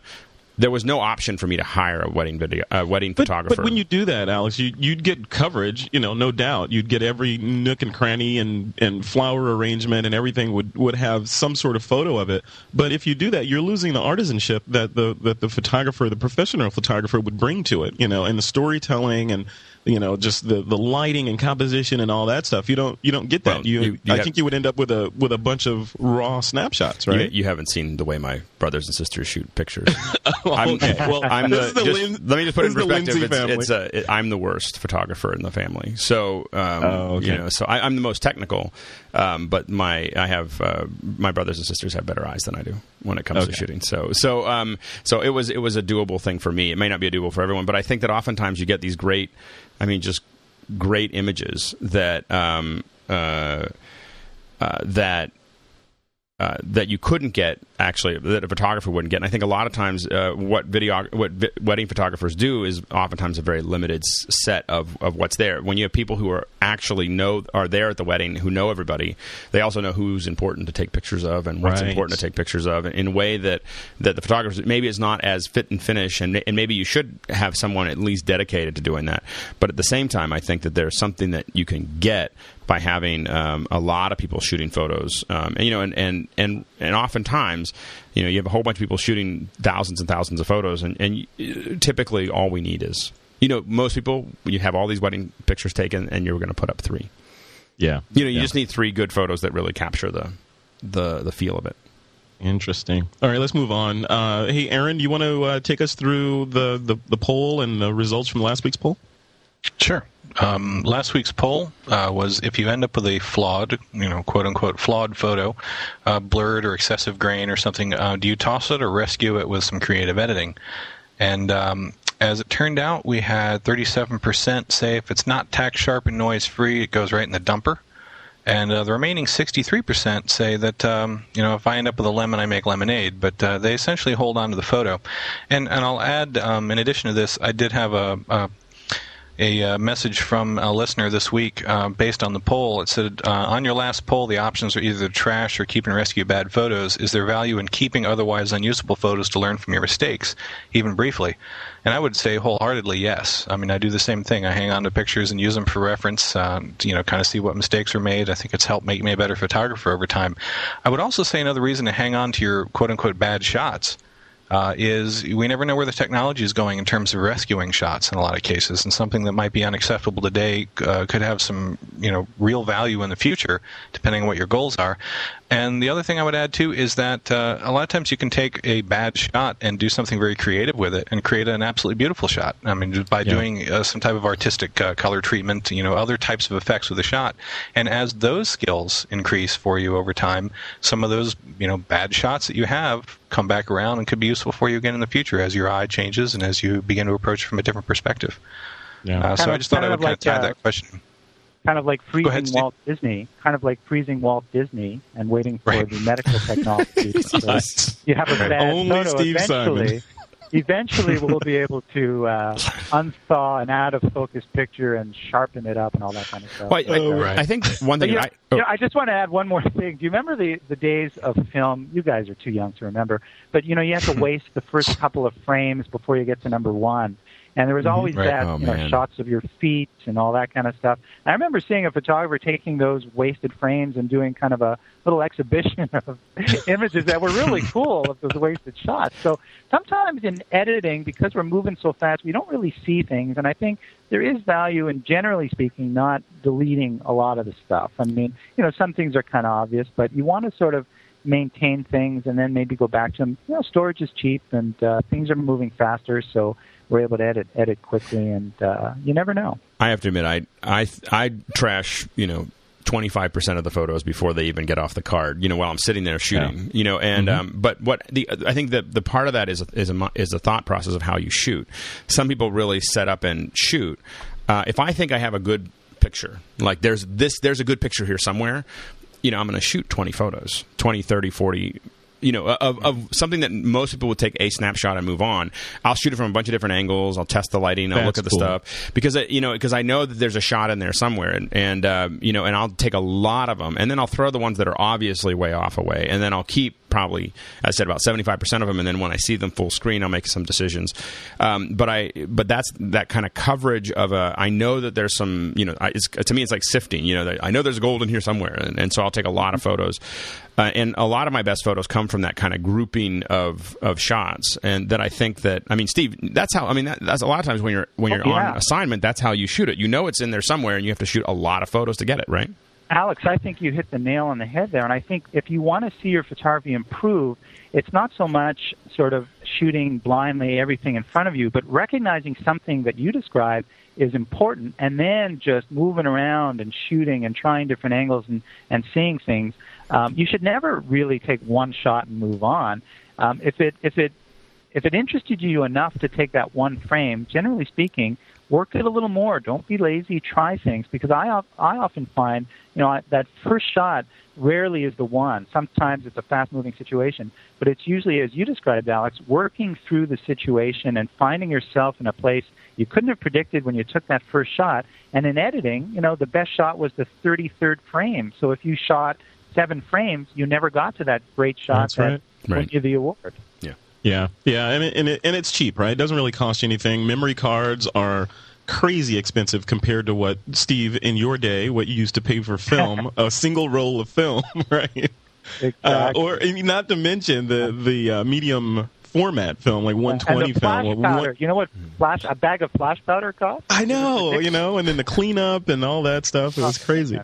Speaker 1: There was no option for me to hire a wedding video, a wedding
Speaker 2: But,
Speaker 1: photographer.
Speaker 2: but when you do that, Alex, you, you'd get coverage, you know, no doubt. You'd get every nook and cranny and, and flower arrangement and everything would, would have some sort of photo of it. But if you do that, you're losing the artisanship that the that the photographer, the professional photographer, would bring to it, you know, and the storytelling and you know just the, the lighting and composition and all that stuff. You don't you don't get that.
Speaker 1: Well,
Speaker 2: you,
Speaker 1: you- you
Speaker 2: I
Speaker 1: have-
Speaker 2: think you would end up with a with a bunch of raw snapshots, right?
Speaker 1: You, haven't seen the way my brothers and sisters shoot pictures. I'm,
Speaker 2: okay. Well,
Speaker 1: I'm the,
Speaker 2: the
Speaker 1: just-
Speaker 2: Lin-
Speaker 1: let me just put it in
Speaker 2: this is the
Speaker 1: perspective. It's, it's uh, it, I'm the worst photographer in the family. So, um,
Speaker 2: Oh, okay.
Speaker 1: you know, so I, I'm the most technical. Um, but my I have uh, my brothers and sisters have better eyes than I do when it comes
Speaker 2: Okay.
Speaker 1: to shooting. So, so, um, so it was it was a doable thing for me. It may not be a doable for everyone, but I think that oftentimes you get these great, I mean, just great images that um, uh, uh, that uh, that you couldn't get actually that a photographer wouldn't get. And I think a lot of times uh, what video what vi- wedding photographers do is oftentimes a very limited s- set of, of what's there. When you have people who are actually know are there at the wedding who know everybody, they also know who's important to take pictures of and what's
Speaker 2: Right.
Speaker 1: important to take pictures of in a way that that the photographers maybe it's not as fit and finish and and maybe you should have someone at least dedicated to doing that. But at the same time, I think that there's something that you can get by having um, a lot of people shooting photos, um, and you know, and, and and and oftentimes, you know, you have a whole bunch of people shooting thousands and thousands of photos, and and typically all we need is, you know, most people you have all these wedding pictures taken, and you're going to put up three.
Speaker 2: yeah.
Speaker 1: You know, you
Speaker 2: Yeah.
Speaker 1: just need three good photos that really capture the the the feel of it.
Speaker 2: Interesting. All right, let's move on. Uh, hey, Aaron, do you want to uh, take us through the, the, the poll and the results from last week's poll?
Speaker 3: Sure. Um, last week's poll uh, was if you end up with a flawed, you know, quote unquote flawed photo, uh, blurred or excessive grain or something, uh, do you toss it or rescue it with some creative editing? And um, as it turned out, we had 37% say if it's not tack sharp and noise free, it goes right in the dumper. And uh, the remaining 63% say that, um, you know, if I end up with a lemon, I make lemonade. But uh, they essentially hold on to the photo. And, and I'll add, um, in addition to this, I did have a, a a uh, message from a listener this week uh, based on the poll. It said, uh, On your last poll, the options are either trash or keep and rescue bad photos. Is there value in keeping otherwise unusable photos to learn from your mistakes, even briefly? And I would say wholeheartedly yes. I mean, I do the same thing. I hang on to pictures and use them for reference, uh, you know, kind of see what mistakes were made. I think it's helped make me a better photographer over time. I would also say another reason to hang on to your quote unquote bad shots uh, is we never know where the technology is going in terms of rescuing shots in a lot of cases, and something that might be unacceptable today uh, could have some you know real value in the future, depending on what your goals are. And the other thing I would add too is that uh, a lot of times you can take a bad shot and do something very creative with it and create an absolutely beautiful shot. I mean, by yeah. doing uh, some type of artistic uh, color treatment, you know, other types of effects with a shot. And as those skills increase for you over time, some of those you know bad shots that you have come back around and could be useful for you again in the future as your eye changes and as you begin to approach from a different perspective. Yeah. Uh, so of, I just thought I would kind of tie uh, that question
Speaker 4: kind of like freezing ahead, Walt Disney, kind of like freezing Walt Disney and waiting for right. the medical technology. you have a bad
Speaker 2: Only
Speaker 4: photo.
Speaker 2: Steve
Speaker 4: eventually,
Speaker 2: Simon.
Speaker 4: eventually, we'll be able to uh, unthaw an out of focus picture and sharpen it up and all that kind of stuff.
Speaker 1: Well, oh, right. I think one thing.
Speaker 4: You know,
Speaker 1: I,
Speaker 4: oh. you know, I just want to add one more thing. Do you remember the the days of film? You guys are too young to remember, but you know you have to waste the first couple of frames before you get to number one. And there was mm-hmm. always right. that, oh, you know, shots of your feet and all that kind of stuff. I remember seeing a photographer taking those wasted frames and doing kind of a little exhibition of images that were really cool of those wasted shots. So sometimes in editing, because we're moving so fast, we don't really see things. And I think there is value in, generally speaking, not deleting a lot of the stuff. I mean, you know, some things are kind of obvious, but you want to sort of maintain things and then maybe go back to them. You know, storage is cheap and uh, things are moving faster, so we're able to edit edit quickly, and uh, you never know.
Speaker 1: I have to admit, I I I trash you know 25% of the photos before they even get off the card you know while i'm sitting there shooting yeah. you know and mm-hmm. um, but what the i think that the part of that is is a, is the thought process of how you shoot some people really set up and shoot uh, if i think i have a good picture like there's this there's a good picture here somewhere you know i'm going to shoot 20 photos 20 30 40 you know, of, of something that most people would take a snapshot and move on. I'll shoot it from a bunch of different angles. I'll test the lighting. I'll That's look at the cool. stuff because uh, you know because I know that there's a shot in there somewhere, and, and uh, you know, and I'll take a lot of them, and then I'll throw the ones that are obviously way off away, and then I'll keep probably I said about 75% of them and then when I see them full screen I'll make some decisions. Um, but I but that's that kind of coverage of a I know that there's some you know I, to me it's like sifting you know I know there's gold in here somewhere and, and so I'll take a lot of photos. Uh, and a lot of my best photos come from that kind of grouping of of shots and that I think that I mean Steve that's how I mean that, that's a lot of times when you're when you're oh, yeah. on assignment that's how you shoot it. You know it's in there somewhere and you have to shoot a lot of photos to get it right
Speaker 4: Alex, I think you hit the nail on the head there. And I think if you want to see your photography improve, it's not so much sort of shooting blindly everything in front of you, but recognizing something that you describe is important and then just moving around and shooting and trying different angles and, and seeing things. Um, you should never really take one shot and move on. Um, if it if it if it interested you enough to take that one frame, generally speaking, work it a little more. Don't be lazy. Try things because I I often find you know that first shot rarely is the one. Sometimes it's a fast moving situation, but it's usually as you described, Alex, working through the situation and finding yourself in a place you couldn't have predicted when you took that first shot. And in editing, you know, the best shot was the 33rd frame. So if you shot seven frames, you never got to that great shot
Speaker 2: That's that
Speaker 4: right. won you the award.
Speaker 2: Yeah. Yeah, and it, and, it, and it's cheap, right? It doesn't really cost you anything. Memory cards are crazy expensive compared to what Steve in your day, what you used to pay for film, a single roll of film, right?
Speaker 4: Exactly. Uh,
Speaker 2: or not to mention the the uh, medium format film, like 120 film.
Speaker 4: Powder. You know what flash a bag of flash powder costs?
Speaker 2: I know, you know, and then the cleanup and all that stuff. It was crazy.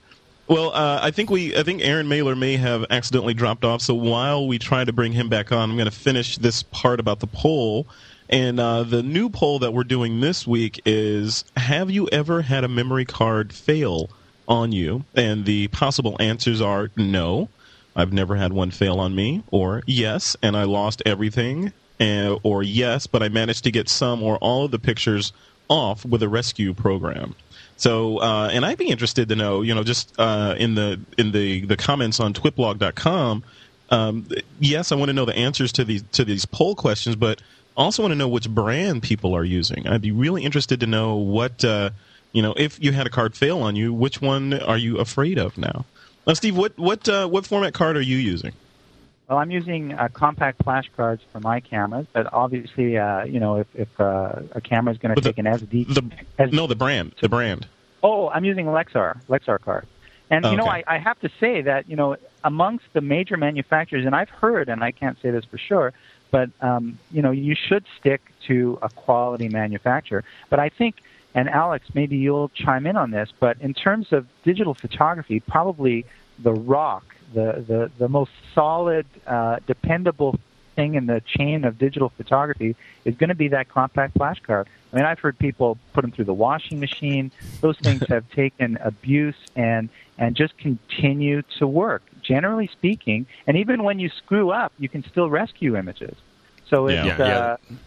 Speaker 2: Well, uh, I think we, I think Aaron Mailer may have accidentally dropped off. So while we try to bring him back on, I'm going to finish this part about the poll. And uh, the new poll that we're doing this week is: Have you ever had a memory card fail on you? And the possible answers are no, I've never had one fail on me, or yes, and I lost everything, and, or yes, but I managed to get some or all of the pictures off with a rescue program. So, uh, and I'd be interested to know, you know, just uh, in the in the the comments on twitblog.com. Um, yes, I want to know the answers to these to these poll questions, but also want to know which brand people are using. I'd be really interested to know what uh, you know if you had a card fail on you, which one are you afraid of now? Now, Steve, what what uh, what format card are you using?
Speaker 4: Well, I'm using uh, compact flash cards for my cameras, but obviously, uh, you know, if, if uh, a camera is going to take an SD,
Speaker 2: the,
Speaker 4: SD,
Speaker 2: no, the brand, the brand.
Speaker 4: Oh, I'm using Lexar, Lexar card, And you know, I, I have to say that you know, amongst the major manufacturers, and I've heard, and I can't say this for sure, but um, you know, you should stick to a quality manufacturer. But I think, and Alex, maybe you'll chime in on this, but in terms of digital photography, probably the Rock, the the, the most solid, uh, dependable thing in the chain of digital photography is going to be that compact flash card. I mean, I've heard people put them through the washing machine. Those things have taken abuse and and just continue to work. Generally speaking, and even when you screw up, you can still rescue images. So it's
Speaker 1: yeah, uh, yeah.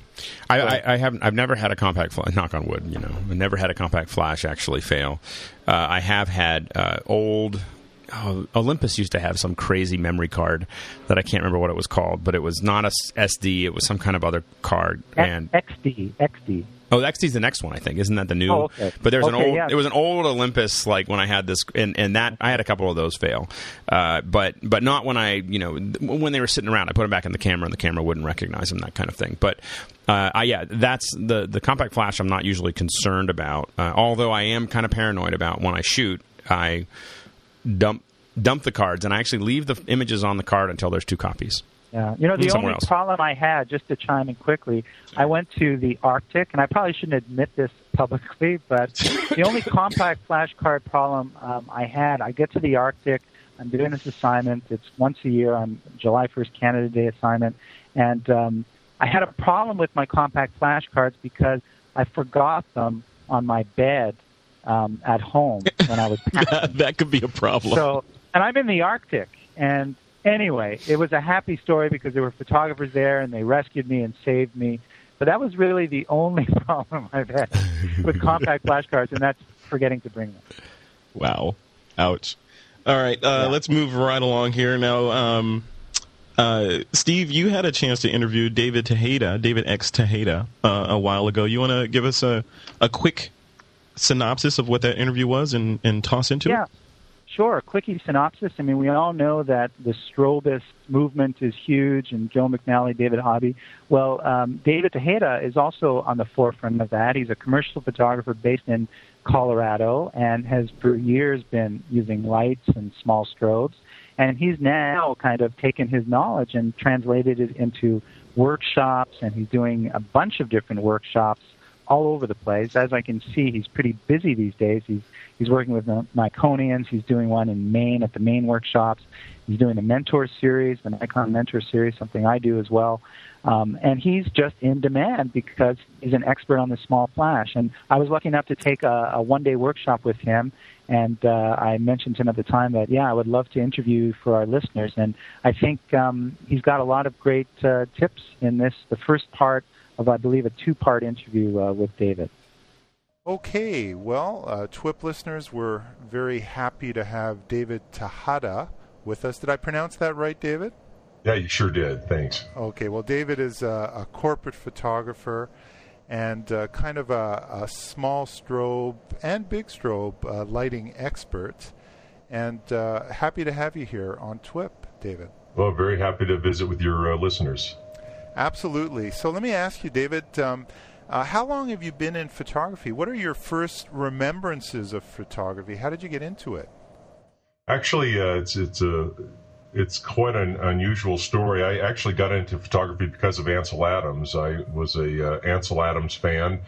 Speaker 1: I, I, I, haven't. I've never had a compact flash. Knock on wood. You know, I've never had a compact flash actually fail. Uh, I have had uh, old. Oh, Olympus used to have some crazy memory card that I can't remember what it was called, but it was not a SD. It was some kind of other card.
Speaker 4: And XD, XD.
Speaker 1: Oh, XD's the next one, I think. Isn't that the new?
Speaker 4: Oh, okay.
Speaker 1: But there's
Speaker 4: okay,
Speaker 1: an old.
Speaker 4: Yeah.
Speaker 1: It was an old Olympus, like when I had this, and, and that I had a couple of those fail, uh, but but not when I, you know, when they were sitting around. I put them back in the camera, and the camera wouldn't recognize them, that kind of thing. But uh, I, yeah, that's the the compact flash. I'm not usually concerned about, uh, although I am kind of paranoid about when I shoot. I dump dump the cards, and I actually leave the images on the card until there's two copies.
Speaker 4: Yeah, you know the only
Speaker 1: else.
Speaker 4: problem I had, just to chime in quickly, I went to the Arctic, and I probably shouldn't admit this publicly, but the only compact flash card problem um, I had, I get to the Arctic, I'm doing this assignment. It's once a year on July 1st Canada Day assignment, and um, I had a problem with my compact flash cards because I forgot them on my bed um, at home when I was packing.
Speaker 2: that could be a problem.
Speaker 4: So, and I'm in the Arctic, and anyway, it was a happy story because there were photographers there and they rescued me and saved me. But that was really the only problem I've had with compact flashcards, and that's forgetting to bring them.
Speaker 2: Wow. Ouch. All right, uh, yeah. let's move right along here now. Um, uh, Steve, you had a chance to interview David Tejada, David X Tejada, uh, a while ago. You want to give us a, a quick synopsis of what that interview was and, and toss into it?
Speaker 4: yeah.
Speaker 2: it?
Speaker 4: Sure, quickie synopsis. I mean, we all know that the Strobist movement is huge, and Joe McNally, David Hobby. Well, um, David Tejada is also on the forefront of that. He's a commercial photographer based in Colorado and has for years been using lights and small strobes. And he's now kind of taken his knowledge and translated it into workshops, and he's doing a bunch of different workshops all over the place. As I can see, he's pretty busy these days. He's he's working with the Nikonians. He's doing one in Maine at the Maine workshops. He's doing the Mentor series, the Nikon Mentor series, something I do as well. Um, and he's just in demand because he's an expert on the small flash. And I was lucky enough to take a, a one-day workshop with him. And uh, I mentioned to him at the time that, yeah, I would love to interview for our listeners. And I think um, he's got a lot of great uh, tips in this, the first part of, I believe, a two-part interview uh, with David.
Speaker 5: Okay, well, uh, TWIP listeners, we're very happy to have David Tejada with us. Did I pronounce that right, David?
Speaker 6: Yeah, you sure did. Thanks.
Speaker 5: Okay, well, David is a, a corporate photographer and uh, kind of a, a, small strobe and big strobe uh, lighting expert. And uh, happy to have you here on TWIP, David.
Speaker 6: Well, very happy to visit with your uh, listeners.
Speaker 5: Absolutely. So let me ask you, David. Um, uh, how long have you been in photography? What are your first remembrances of photography? How did you get into it?
Speaker 6: Actually, uh, it's it's a it's quite an unusual story. I actually got into photography because of Ansel Adams. I was a uh, Ansel Adams fan,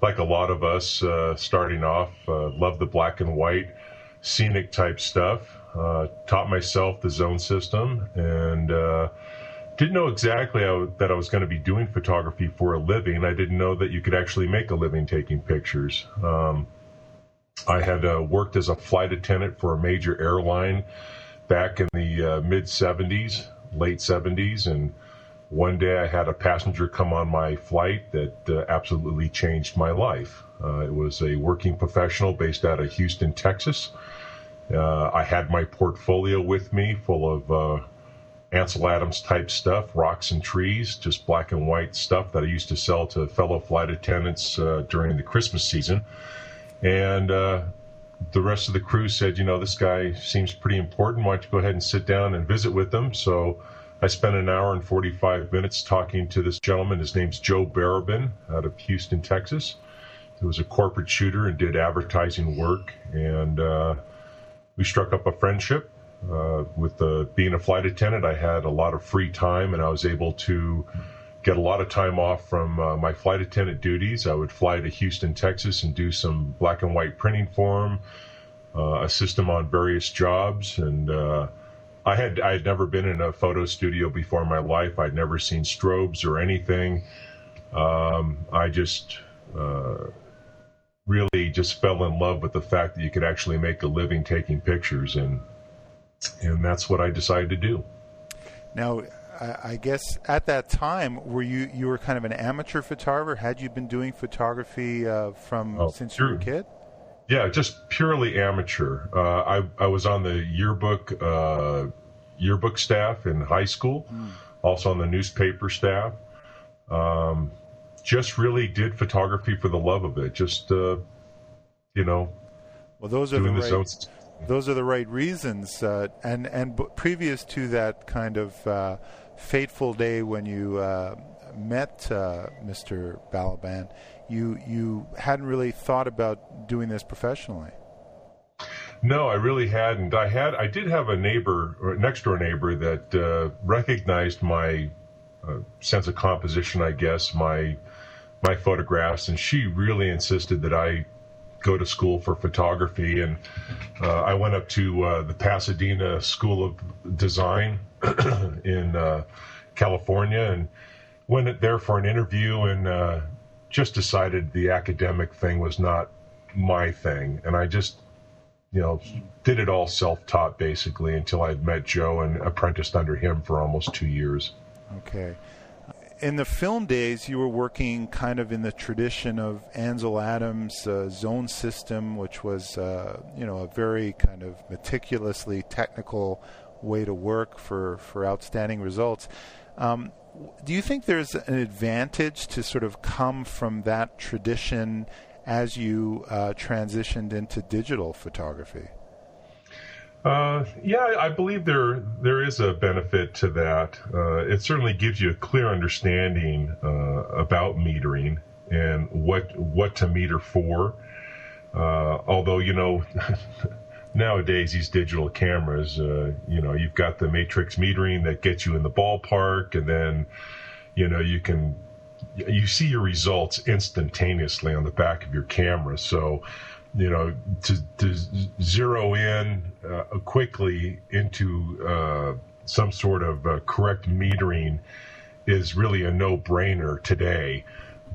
Speaker 6: like a lot of us uh, starting off. Uh, loved the black and white, scenic type stuff. Uh, taught myself the zone system and didn't know exactly how, that I was going to be doing photography for a living. I didn't know that you could actually make a living taking pictures. Um, I had uh, worked as a flight attendant for a major airline back in the uh, mid 70s, late 70s, and one day I had a passenger come on my flight that uh, absolutely changed my life. Uh, it was a working professional based out of Houston, Texas. Uh, I had my portfolio with me full of uh, Ansel Adams type stuff, rocks and trees, just black and white stuff that I used to sell to fellow flight attendants uh, during the Christmas season. And uh, the rest of the crew said, you know, this guy seems pretty important. Why don't you go ahead and sit down and visit with him? So I spent an hour and 45 minutes talking to this gentleman. His name's Joe Baraban out of Houston, Texas. He was a corporate shooter and did advertising work. And uh, we struck up a friendship. Uh, with the, being a flight attendant, I had a lot of free time and I was able to get a lot of time off from uh, my flight attendant duties. I would fly to Houston, Texas, and do some black and white printing for him, uh, assist him on various jobs. And uh, I had I had never been in a photo studio before in my life. I'd never seen strobes or anything. Um, I just uh, really just fell in love with the fact that you could actually make a living taking pictures and and that's what I decided to do.
Speaker 5: Now, I, guess at that time, were you you were kind of an amateur photographer? Had you been doing photography uh, from
Speaker 6: Oh,
Speaker 5: since you were a kid?
Speaker 6: Yeah, just purely amateur. Uh, I I was on the yearbook uh, yearbook staff in high school, also on the newspaper staff. Um, just really did photography for the love of it. Just uh, you know,
Speaker 5: Well, those are
Speaker 6: doing
Speaker 5: the
Speaker 6: this
Speaker 5: right. Those are the right reasons. Uh, and and b- previous to that kind of uh, fateful day when you uh, met uh, Mr. Baraban, you you hadn't really thought about doing this professionally.
Speaker 6: No, I really hadn't. I had, I did have a neighbor, or next door neighbor, that uh, recognized my uh, sense of composition. I guess my my photographs, and she really insisted that I go to school for photography. And uh, I went up to uh, the Pasadena School of Design in uh, California and went there for an interview, and uh, just decided the academic thing was not my thing, and I just you know, did it all self-taught basically until I met Joe and apprenticed under him for almost two years.
Speaker 5: Okay. In the film days, you were working kind of in the tradition of Ansel Adams' uh, zone system, which was, uh, you know, a very kind of meticulously technical way to work for, for outstanding results. Um, do you think there's an advantage to sort of come from that tradition as you uh, transitioned into digital photography?
Speaker 6: Uh, yeah, I believe there there is a benefit to that. Uh, it certainly gives you a clear understanding uh, about metering and what what to meter for. Uh, although you know. Nowadays, these digital cameras, uh, you know, you've got the matrix metering that gets you in the ballpark, and then, you know, you can you see your results instantaneously on the back of your camera. So, you know, to, to zero in uh, quickly into uh, some sort of uh, correct metering is really a no-brainer today.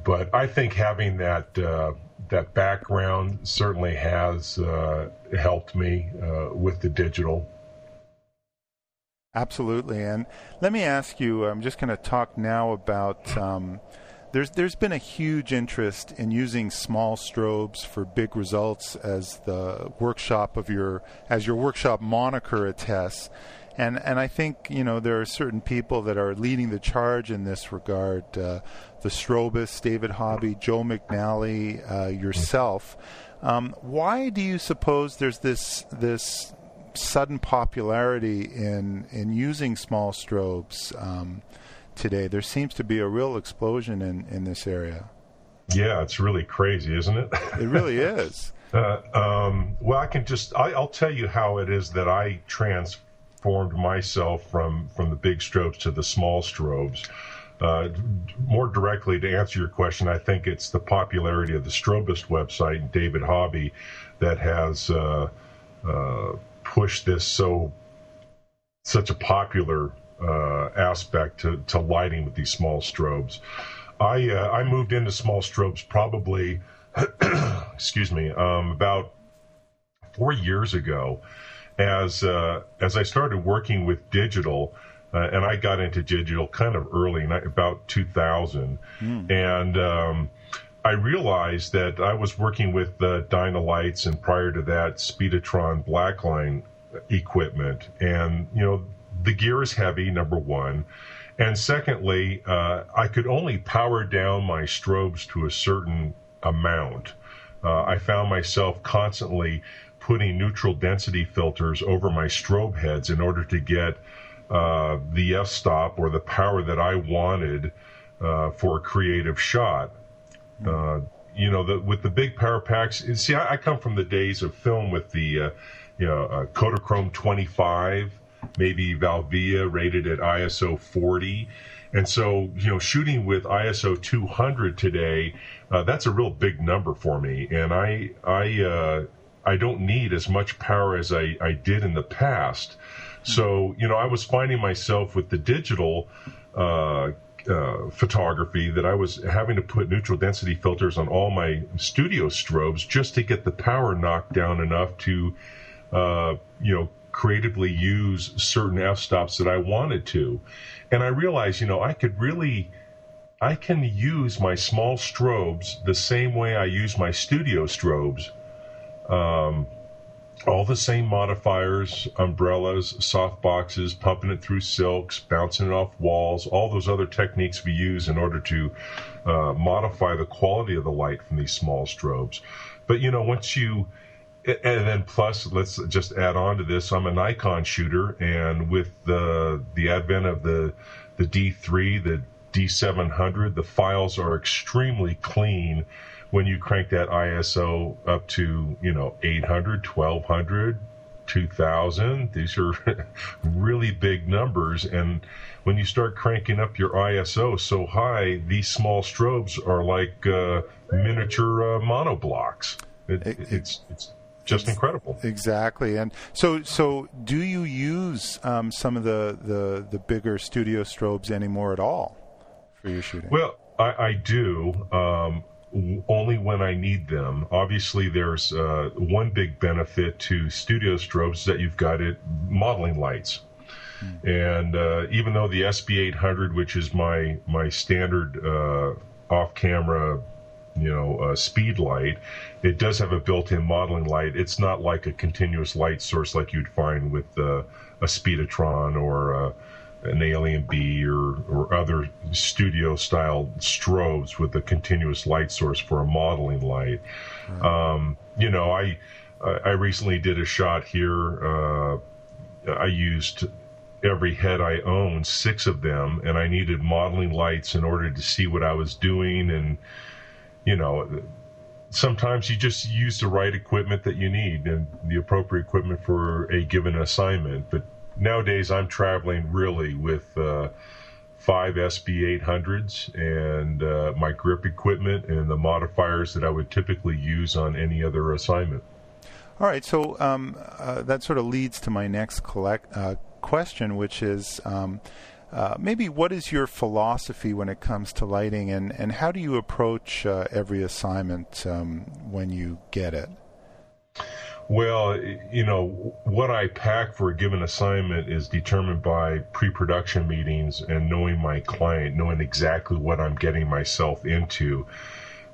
Speaker 6: But I think having that uh, that background certainly has uh, helped me uh, with the digital.
Speaker 5: Absolutely. And let me ask you I'm just going to talk now about. Um, there's, there's been a huge interest in using small strobes for big results as the workshop of your as your workshop moniker attests and and I think you know there are certain people that are leading the charge in this regard. Uh, the Strobist, David Hobby, Joe McNally, uh, yourself. Um, why do you suppose there's this this sudden popularity in in using small strobes um, today? There seems to be a real explosion in in this area.
Speaker 6: Yeah, it's really crazy, isn't it?
Speaker 5: It really is.
Speaker 6: Uh, um, well, I can just I, I'll tell you how it is that I transformed myself from from the big strobes to the small strobes. Uh, more directly to answer your question, I think it's the popularity of the Strobist website and David Hobby that has uh, uh, pushed this so such a popular uh, aspect to, to lighting with these small strobes. I uh, I moved into small strobes probably excuse me um, about four years ago as uh, as I started working with digital. Uh, and I got into digital kind of early, about 2000, and um, I realized that I was working with uh, Dynalites and prior to that Speedotron Blackline equipment, and you know the gear is heavy, number one. And secondly, uh, I could only power down my strobes to a certain amount. Uh, I found myself constantly putting neutral density filters over my strobe heads in order to get uh, the f stop or the power that I wanted uh, for a creative shot. Uh, you know, the, with the big power packs. See, I, I, come from the days of film with the, uh, you know, uh, Kodachrome 25, maybe Velvia rated at ISO 40. And so, you know, shooting with ISO 200 today, uh, that's a real big number for me. And I, I, uh, I don't need as much power as I, I did in the past. So, you know, I was finding myself with the digital, uh, uh, photography that I was having to put neutral density filters on all my studio strobes just to get the power knocked down enough to, uh, you know, creatively use certain f stops that I wanted to. And I realized, you know, I could really, I can use my small strobes the same way I use my studio strobes. Um, all the same modifiers, umbrellas, soft boxes, pumping it through silks, bouncing it off walls, all those other techniques we use in order to uh, modify the quality of the light from these small strobes. But you know, once you and then plus, let's just add on to this. I'm a Nikon shooter, and with the the advent of the the D3, the D700, the files are extremely clean when you crank that ISO up to, you know, 800, 1200, 2000, these are really big numbers. And when you start cranking up your ISO so high, these small strobes are like uh, miniature uh, monoblocks. It, it, it's, it's just incredible.
Speaker 5: Exactly. And so, so do you use um, some of the, the, the bigger studio strobes anymore at all for your shooting?
Speaker 6: Well, I, I do. Um, only when I need them. Obviously, there's uh, one big benefit to studio strobes that you've got it modeling lights. And uh, even though the SB800, which is my my standard uh, off-camera, you know, uh, speed light, it does have a built-in modeling light. It's not like a continuous light source like you'd find with uh, a Speedotron or uh, an AlienBee or, or other studio style strobes with a continuous light source for a modeling light. Um, you know, I I recently did a shot here. Uh, I used every head I own, six of them, and I needed modeling lights in order to see what I was doing. And you know, sometimes you just use the right equipment that you need and the appropriate equipment for a given assignment. But nowadays I'm traveling really with uh, five SB 800s and uh, my grip equipment and the modifiers that I would typically use on any other assignment.
Speaker 5: All right, so um, uh, that sort of leads to my next collect, uh, question, which is um, uh, maybe what is your philosophy when it comes to lighting, and, and how do you approach uh, every assignment um, when you get it?
Speaker 6: Well, you know, what I pack for a given assignment is determined by pre production meetings and knowing my client, knowing exactly what I'm getting myself into.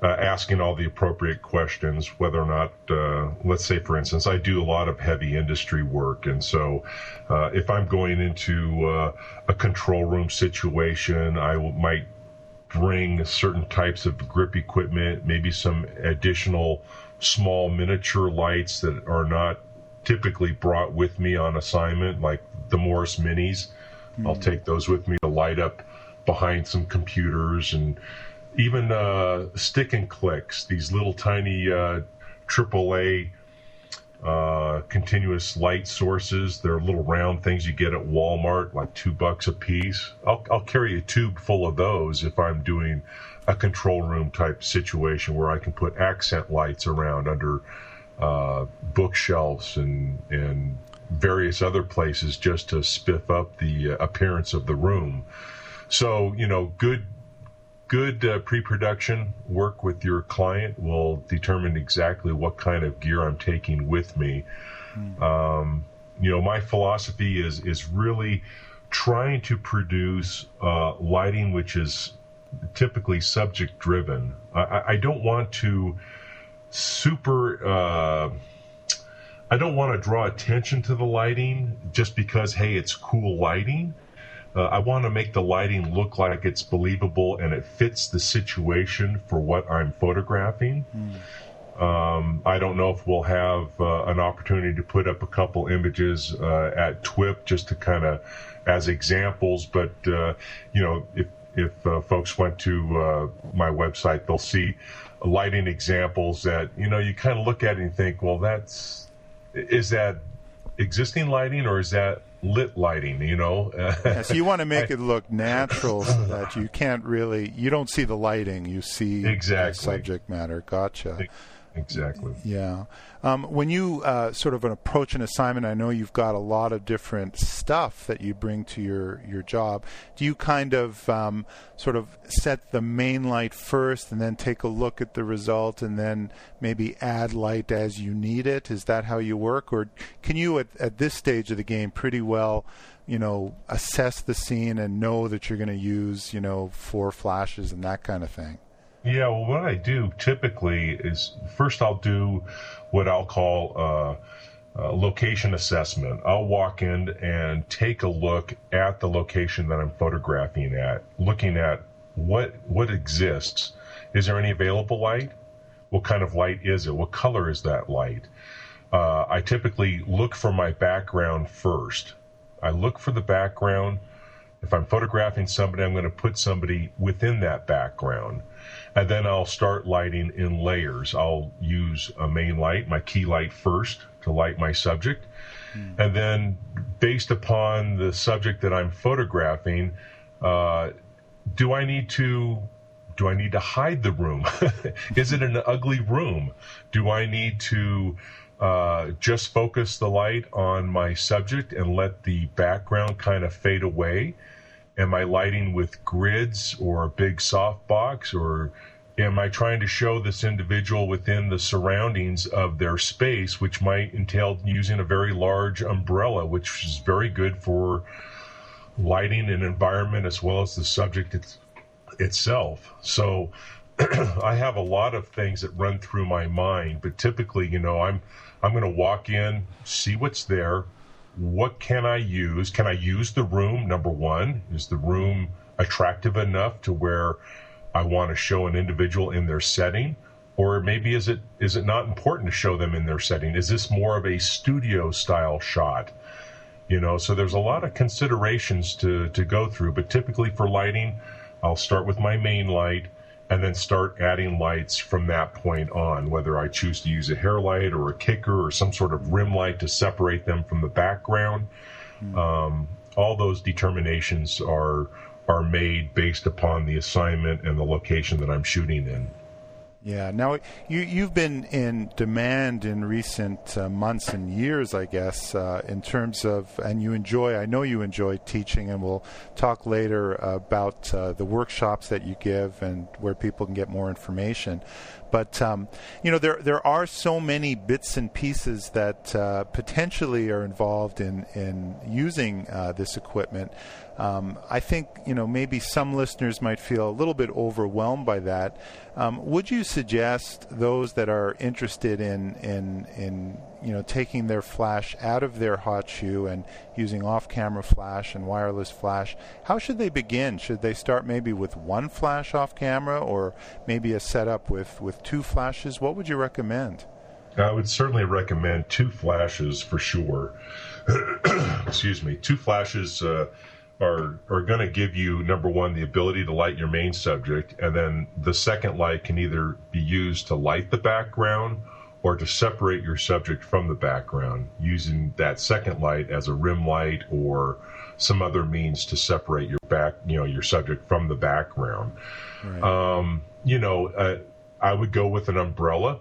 Speaker 6: Uh, asking all the appropriate questions, whether or not, uh, let's say, for instance, I do a lot of heavy industry work. And so uh, if I'm going into uh, a control room situation, I w- might bring certain types of grip equipment, maybe some additional small miniature lights that are not typically brought with me on assignment, like the Morris Minis. Mm-hmm. I'll take those with me to light up behind some computers and even uh, stick and clicks, these little tiny uh, AAA uh, continuous light sources. They're little round things you get at Walmart, like two bucks a piece. I'll, I'll carry a tube full of those if I'm doing a control room type situation where I can put accent lights around under uh, bookshelves and and various other places just to spiff up the uh, appearance of the room. So you know, good good uh, pre-production work with your client will determine exactly what kind of gear I'm taking with me. Mm. Um, you know, my philosophy is is really trying to produce uh, lighting which is typically subject driven. I, I, don't want to super. Uh, I don't want to draw attention to the lighting just because, hey, it's cool lighting. Uh, I want to make the lighting look like it's believable and it fits the situation for what I'm photographing. Mm. Um, I don't know if we'll have uh, an opportunity to put up a couple images uh, at TWIP just to kind of as examples, but uh, you know, if if uh, folks went to uh, my website, they'll see lighting examples that you know you kind of look at it and think, well, that's is that existing lighting or is that lit lighting? You know,
Speaker 5: yeah, so you want to make I, it look natural so that you can't really you don't see the lighting, you see
Speaker 6: exactly
Speaker 5: subject matter. Gotcha.
Speaker 6: Exactly.
Speaker 5: Yeah. Um, when you uh, sort of approach an assignment, I know you've got a lot of different stuff that you bring to your, your job. Do you kind of um, sort of set the main light first and then take a look at the result and then maybe add light as you need it? Is that how you work? Or can you, at, at this stage of the game, pretty well you know, assess the scene and know that you're going to use, you know, four flashes and that kind of thing?
Speaker 6: Yeah, well, what I do typically is first I'll do what I'll call uh, uh, location assessment. I'll walk in and take a look at the location that I'm photographing at, looking at what what exists. Is there any available light? What kind of light is it? What color is that light? Uh, I typically look for my background first. I look for the background. If I'm photographing somebody, I'm going to put somebody within that background and then I'll start lighting in layers. I'll use a main light, my key light first to light my subject. Mm. And then, based upon the subject that I'm photographing, uh, do I need to do I need to hide the room? Is it an ugly room? Do I need to uh, just focus the light on my subject and let the background kind of fade away? Am I lighting with grids or a big softbox or am I trying to show this individual within the surroundings of their space, which might entail using a very large umbrella, which is very good for lighting and environment as well as the subject it's, itself. So I have a lot of things that run through my mind, but typically, you know, I'm I'm going to walk in, see what's there, what can I use? Can I use the room? Number one, is the room attractive enough to where I want to show an individual in their setting? Or maybe is it is it not important to show them in their setting? Is this more of a studio style shot? You know, so there's a lot of considerations to, to go through, but typically for lighting, I'll start with my main light and then start adding lights from that point on, whether I choose to use a hair light or a kicker or some sort of rim light to separate them from the background. Mm-hmm. Um, all those determinations are are made based upon the assignment and the location that I'm shooting in.
Speaker 5: Yeah. Now you you've been in demand in recent uh, months and years, I guess, uh, in terms of, and you enjoy. I know you enjoy teaching, and we'll talk later about uh, the workshops that you give and where people can get more information. But um, you know, there there are so many bits and pieces that uh, potentially are involved in in using uh, this equipment. Um, I think you know maybe some listeners might feel a little bit overwhelmed by that. Um, would you suggest those that are interested in in in you know taking their flash out of their hot shoe and using off-camera flash and wireless flash? How should they begin? Should they start maybe with one flash off camera, or maybe a setup with with two flashes? What would you recommend?
Speaker 6: I would certainly recommend two flashes for sure. Excuse me, two flashes. Uh, are are going to give you number one the ability to light your main subject, and then the second light can either be used to light the background or to separate your subject from the background using that second light as a rim light or some other means to separate your back, you know, your subject from the background. Right. Um, you know, uh, I would go with an umbrella.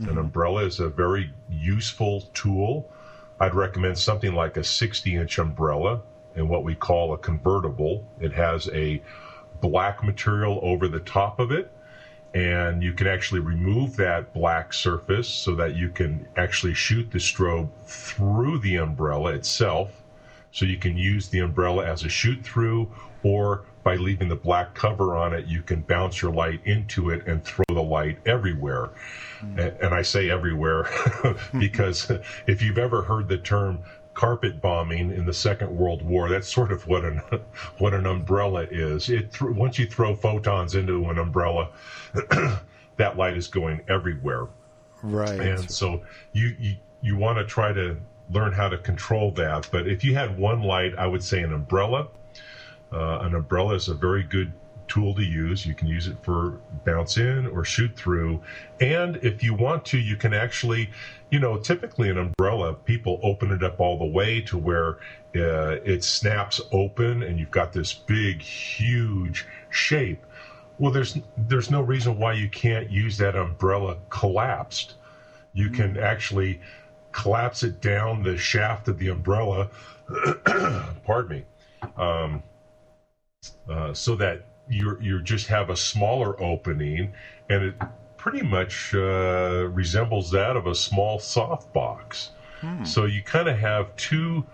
Speaker 6: Mm-hmm. An umbrella is a very useful tool. I'd recommend something like a 60 inch umbrella in what we call a convertible. It has a black material over the top of it, and you can actually remove that black surface so that you can actually shoot the strobe through the umbrella itself. So you can use the umbrella as a shoot through or by leaving the black cover on it, you can bounce your light into it and throw the light everywhere. Mm. And I say everywhere because if you've ever heard the term carpet bombing in the Second World War, that's sort of what an what an umbrella is. It th- once you throw photons into an umbrella, that light is going everywhere.
Speaker 5: Right.
Speaker 6: And so you you, you want to try to learn how to control that. But if you had one light, I would say an umbrella. Uh, an umbrella is a very good tool to use. You can use it for bounce in or shoot through. And if you want to, you can actually, you know, typically an umbrella, people open it up all the way to where uh, it snaps open and you've got this big, huge shape. Well, there's there's no reason why you can't use that umbrella collapsed. You can mm. actually collapse it down the shaft of the umbrella. pardon me. Um, uh, so that you you just have a smaller opening, and it pretty much uh, resembles that of a small softbox. Hmm. So you kind of have two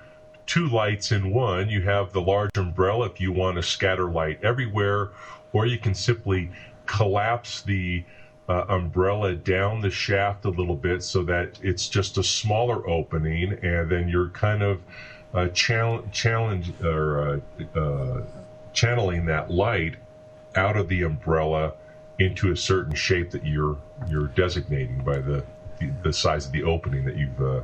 Speaker 6: two lights in one. You have the large umbrella if you want to scatter light everywhere, or you can simply collapse the uh, umbrella down the shaft a little bit so that it's just a smaller opening, and then you're kind of uh, challenge, challenge or uh, uh, channeling that light out of the umbrella into a certain shape that you're you're designating by the the, the size of the opening that you've uh,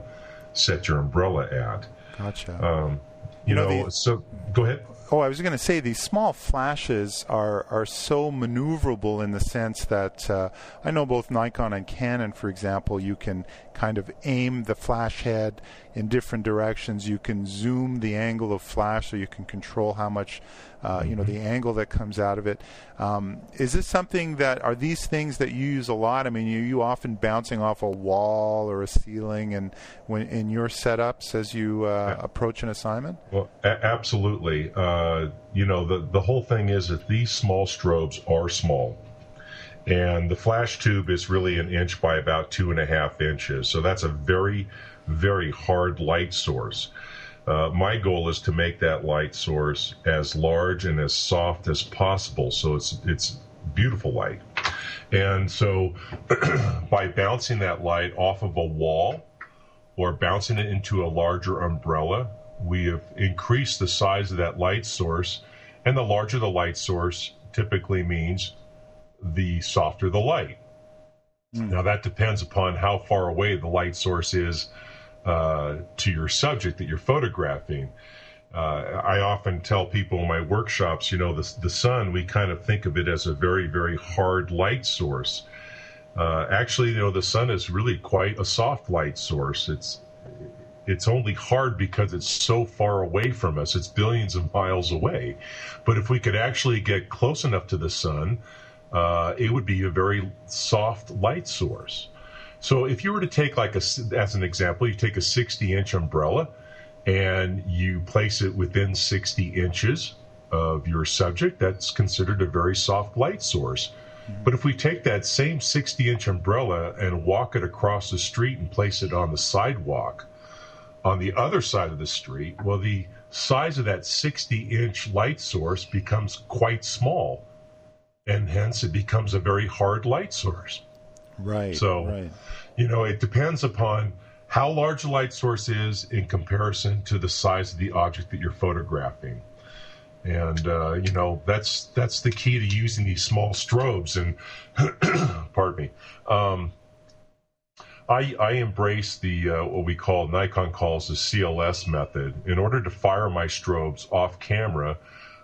Speaker 6: set your umbrella at.
Speaker 5: Gotcha.
Speaker 6: Um, you, you know, know the, so go ahead.
Speaker 5: Oh, I was going to say these small flashes are are so maneuverable in the sense that uh, I know both Nikon and Canon, for example, you can kind of aim the flash head in different directions. You can zoom the angle of flash, so you can control how much, uh, you know, the angle that comes out of it. Um, is this something that are these things that you use a lot? I mean, are you often bouncing off a wall or a ceiling, and when in your setups as you uh, approach an assignment?
Speaker 6: Well, a- absolutely. Uh, you know, the the whole thing is that these small strobes are small and the flash tube is really an inch by about two and a half inches. So that's a very, very hard light source. Uh, my goal is to make that light source as large and as soft as possible, so it's it's beautiful light. And so, by bouncing that light off of a wall or bouncing it into a larger umbrella, we have increased the size of that light source. And the larger the light source typically means the softer the light. Mm. Now, that depends upon how far away the light source is uh, to your subject that you're photographing. Uh, I often tell people in my workshops, you know, the, the sun, we kind of think of it as a very, very hard light source. Uh, actually, you know, the sun is really quite a soft light source. It's it's only hard because it's so far away from us. It's billions of miles away. But if we could actually get close enough to the sun, uh, it would be a very soft light source. So if you were to take like a, as an example, you take a 60 inch umbrella and you place it within 60 inches of your subject, that's considered a very soft light source. Mm-hmm. But if we take that same 60 inch umbrella and walk it across the street and place it on the sidewalk on the other side of the street, well, the size of that 60 inch light source becomes quite small and hence it becomes a very hard light source.
Speaker 5: Right.
Speaker 6: So,
Speaker 5: right.
Speaker 6: you know, it depends upon how large the light source is in comparison to the size of the object that you're photographing. And uh, you know that's that's the key to using these small strobes. And pardon me, um, I, I embrace the uh, what we call Nikon calls the CLS method. In order to fire my strobes off camera,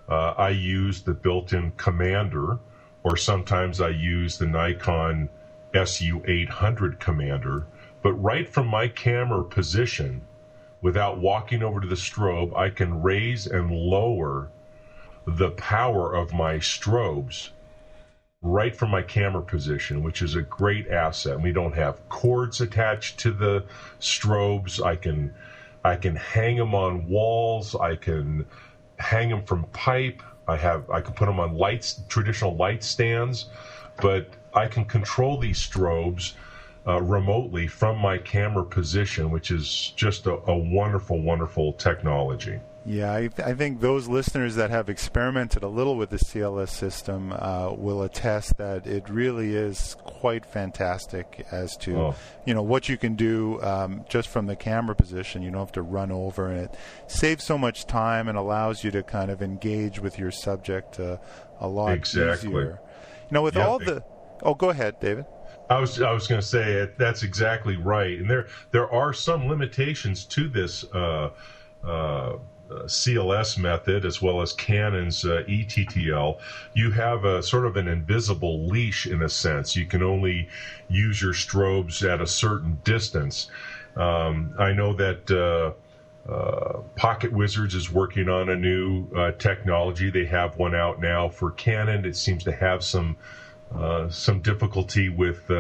Speaker 6: uh, I use the built-in commander, or sometimes I use the Nikon SU800 commander. But right from my camera position, without walking over to the strobe, I can raise and lower the power of my strobes right from my camera position, which is a great asset. We don't have cords attached to the strobes. I can I can hang them on walls. I can hang them from pipe. I have I can put them on lights, traditional light stands, but I can control these strobes uh, remotely from my camera position, which is just a, a wonderful, wonderful technology.
Speaker 5: Yeah, I, th- I, think those listeners that have experimented a little with the CLS system uh, will attest that it really is quite fantastic as to oh. you know what you can do um, just from the camera position. You don't have to run over, and it saves so much time and allows you to kind of engage with your subject uh, a lot
Speaker 6: exactly.
Speaker 5: easier. You know, with all the oh, go ahead, David.
Speaker 6: I was I was going to say it, that's exactly right, and there there are some limitations to this. Uh, uh, uh, CLS method as well as Canon's uh, ETTL, you have a sort of an invisible leash in a sense. You can only use your strobes at a certain distance. Um, I know that uh, uh Pocket Wizards is working on a new uh, technology. They have one out now for Canon. It seems to have some some difficulty with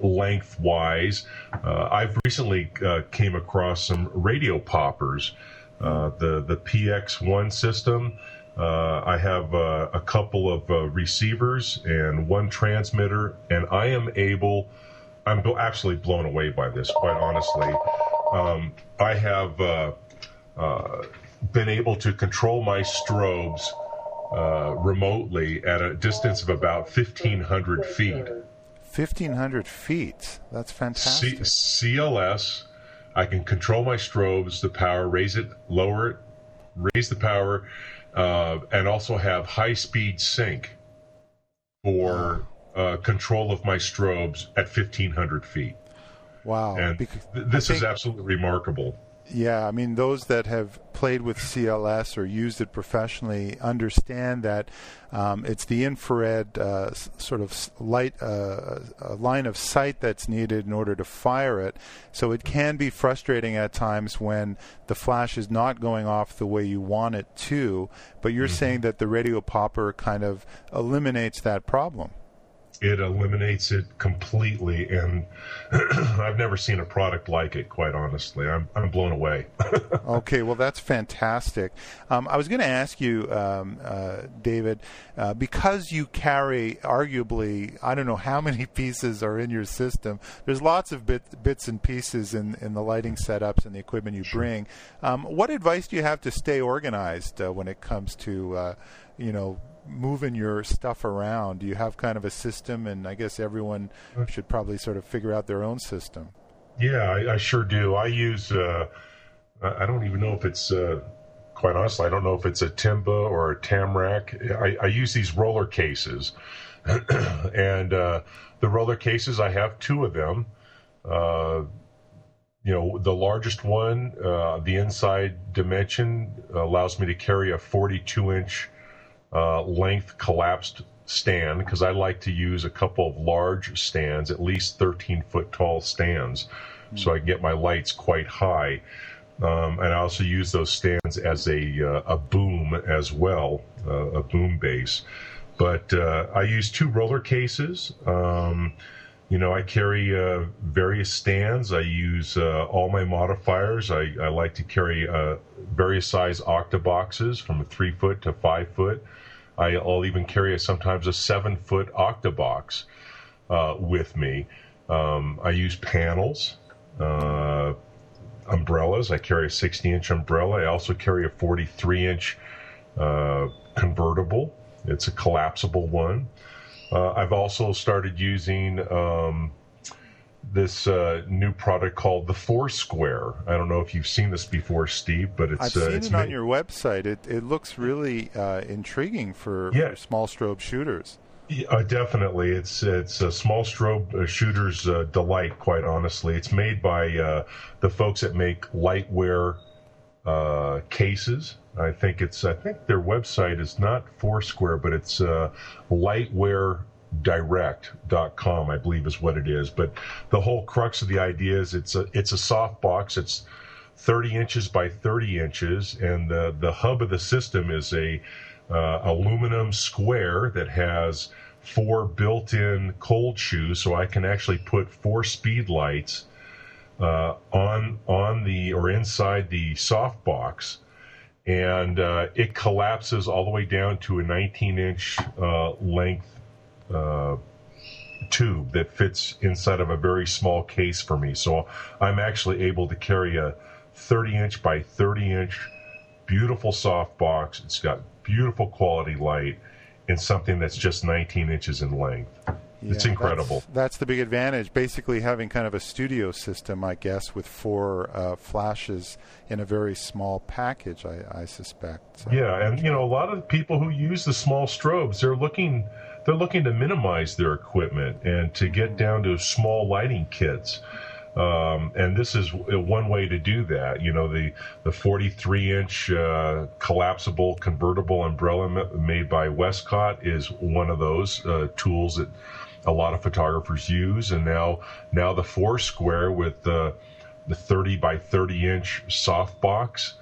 Speaker 6: lengthwise. Uh, I've recently uh, came across some radio poppers, uh, the the PX1 system. Uh, I have uh, a couple of uh, receivers and one transmitter, and I am able. I'm absolutely blown away by this, quite honestly. Um, I have been able to control my strobes remotely at a distance of about 1,500 feet.
Speaker 5: 1,500 feet. That's fantastic.
Speaker 6: C- CLS. I can control my strobes, the power, raise it, lower it, raise the power, uh, and also have high speed sync for uh, control of my strobes at 1,500 feet.
Speaker 5: Wow.
Speaker 6: And th- this think, is absolutely remarkable.
Speaker 5: Yeah, I mean, those that have played with CLS or used it professionally understand that um, it's the infrared uh, sort of light, uh, line of sight that's needed in order to fire it. So it can be frustrating at times when the flash is not going off the way you want it to. But you're mm-hmm. saying that the radio popper kind of eliminates that problem
Speaker 6: it eliminates it completely and i've never seen a product like it quite honestly. I'm, I'm blown away.
Speaker 5: Okay well that's fantastic. Um, i was going to ask you um, uh, david uh, because you carry arguably i don't know how many pieces are in your system there's lots of bit, bits and pieces in, in the lighting setups and the equipment you bring. Um, what advice do you have to stay organized uh, when it comes to uh, you know moving your stuff around? Do you have kind of a system? And I guess everyone should probably sort of figure out their own system.
Speaker 6: Yeah, I, I sure do. I use. Uh, I don't even know if it's. Uh, quite honestly, I don't know if it's a Tenba or a Tamrac. I, I use these roller cases, and uh, the roller cases I have two of them. Uh, you know, the largest one, uh, the inside dimension allows me to carry a 42 inch uh, length collapsed stand because I like to use a couple of large stands, at least 13 foot tall stands, mm. so I can get my lights quite high. Um, and I also use those stands as a, uh, a boom as well, uh, a boom base. But uh, I use two roller cases. Um, you know, I carry uh, various stands. I use uh, all my modifiers. I, I like to carry uh, various size octaboxes from a three foot to five foot. I, will even carry sometimes a seven foot octabox uh, with me. Um, I use panels, uh, umbrellas. I carry a 60 inch umbrella. I also carry a 43 inch uh, convertible. It's a collapsible one. Uh, I've also started using um, this uh, new product called the Foursquare. I don't know if you've seen this before, Steve, but it's
Speaker 5: I've uh, seen
Speaker 6: it's
Speaker 5: it made... on your website. It it looks really uh, intriguing for, yeah. for, small strobe shooters.
Speaker 6: Yeah, uh, definitely, it's it's a small strobe uh, shooter's uh, delight. Quite honestly, it's made by the folks that make Lightware cases. I think it's I think their website is not Foursquare, but it's Lightware direct.com i believe is what it is. But the whole crux of the idea is it's a it's a soft box. It's 30 inches by 30 inches. And the the hub of the system is a uh, aluminum square that has four built-in cold shoes. So i can actually put four speed lights uh, on on the or inside the soft box. And uh, it collapses all the way down to a 19 inch uh, length uh, tube that fits inside of a very small case for me. So I'm actually able to carry a 30 inch by 30 inch, beautiful soft box. It's got beautiful quality light in something that's just 19 inches in length. Yeah, it's incredible.
Speaker 5: That's, that's, the big advantage. Basically, having kind of a studio system, I guess, with four uh, flashes in a very small package. I, I suspect.
Speaker 6: So. Yeah, and you know, a lot of people who use the small strobes, they're looking, they're looking to minimize their equipment and to get down to small lighting kits. Um, and this is one way to do that. You know, the, the 43 inch uh, collapsible convertible umbrella made by Westcott is one of those uh, tools that a lot of photographers use. And now, now the Foursquare with the, the 30 by 30 inch softbox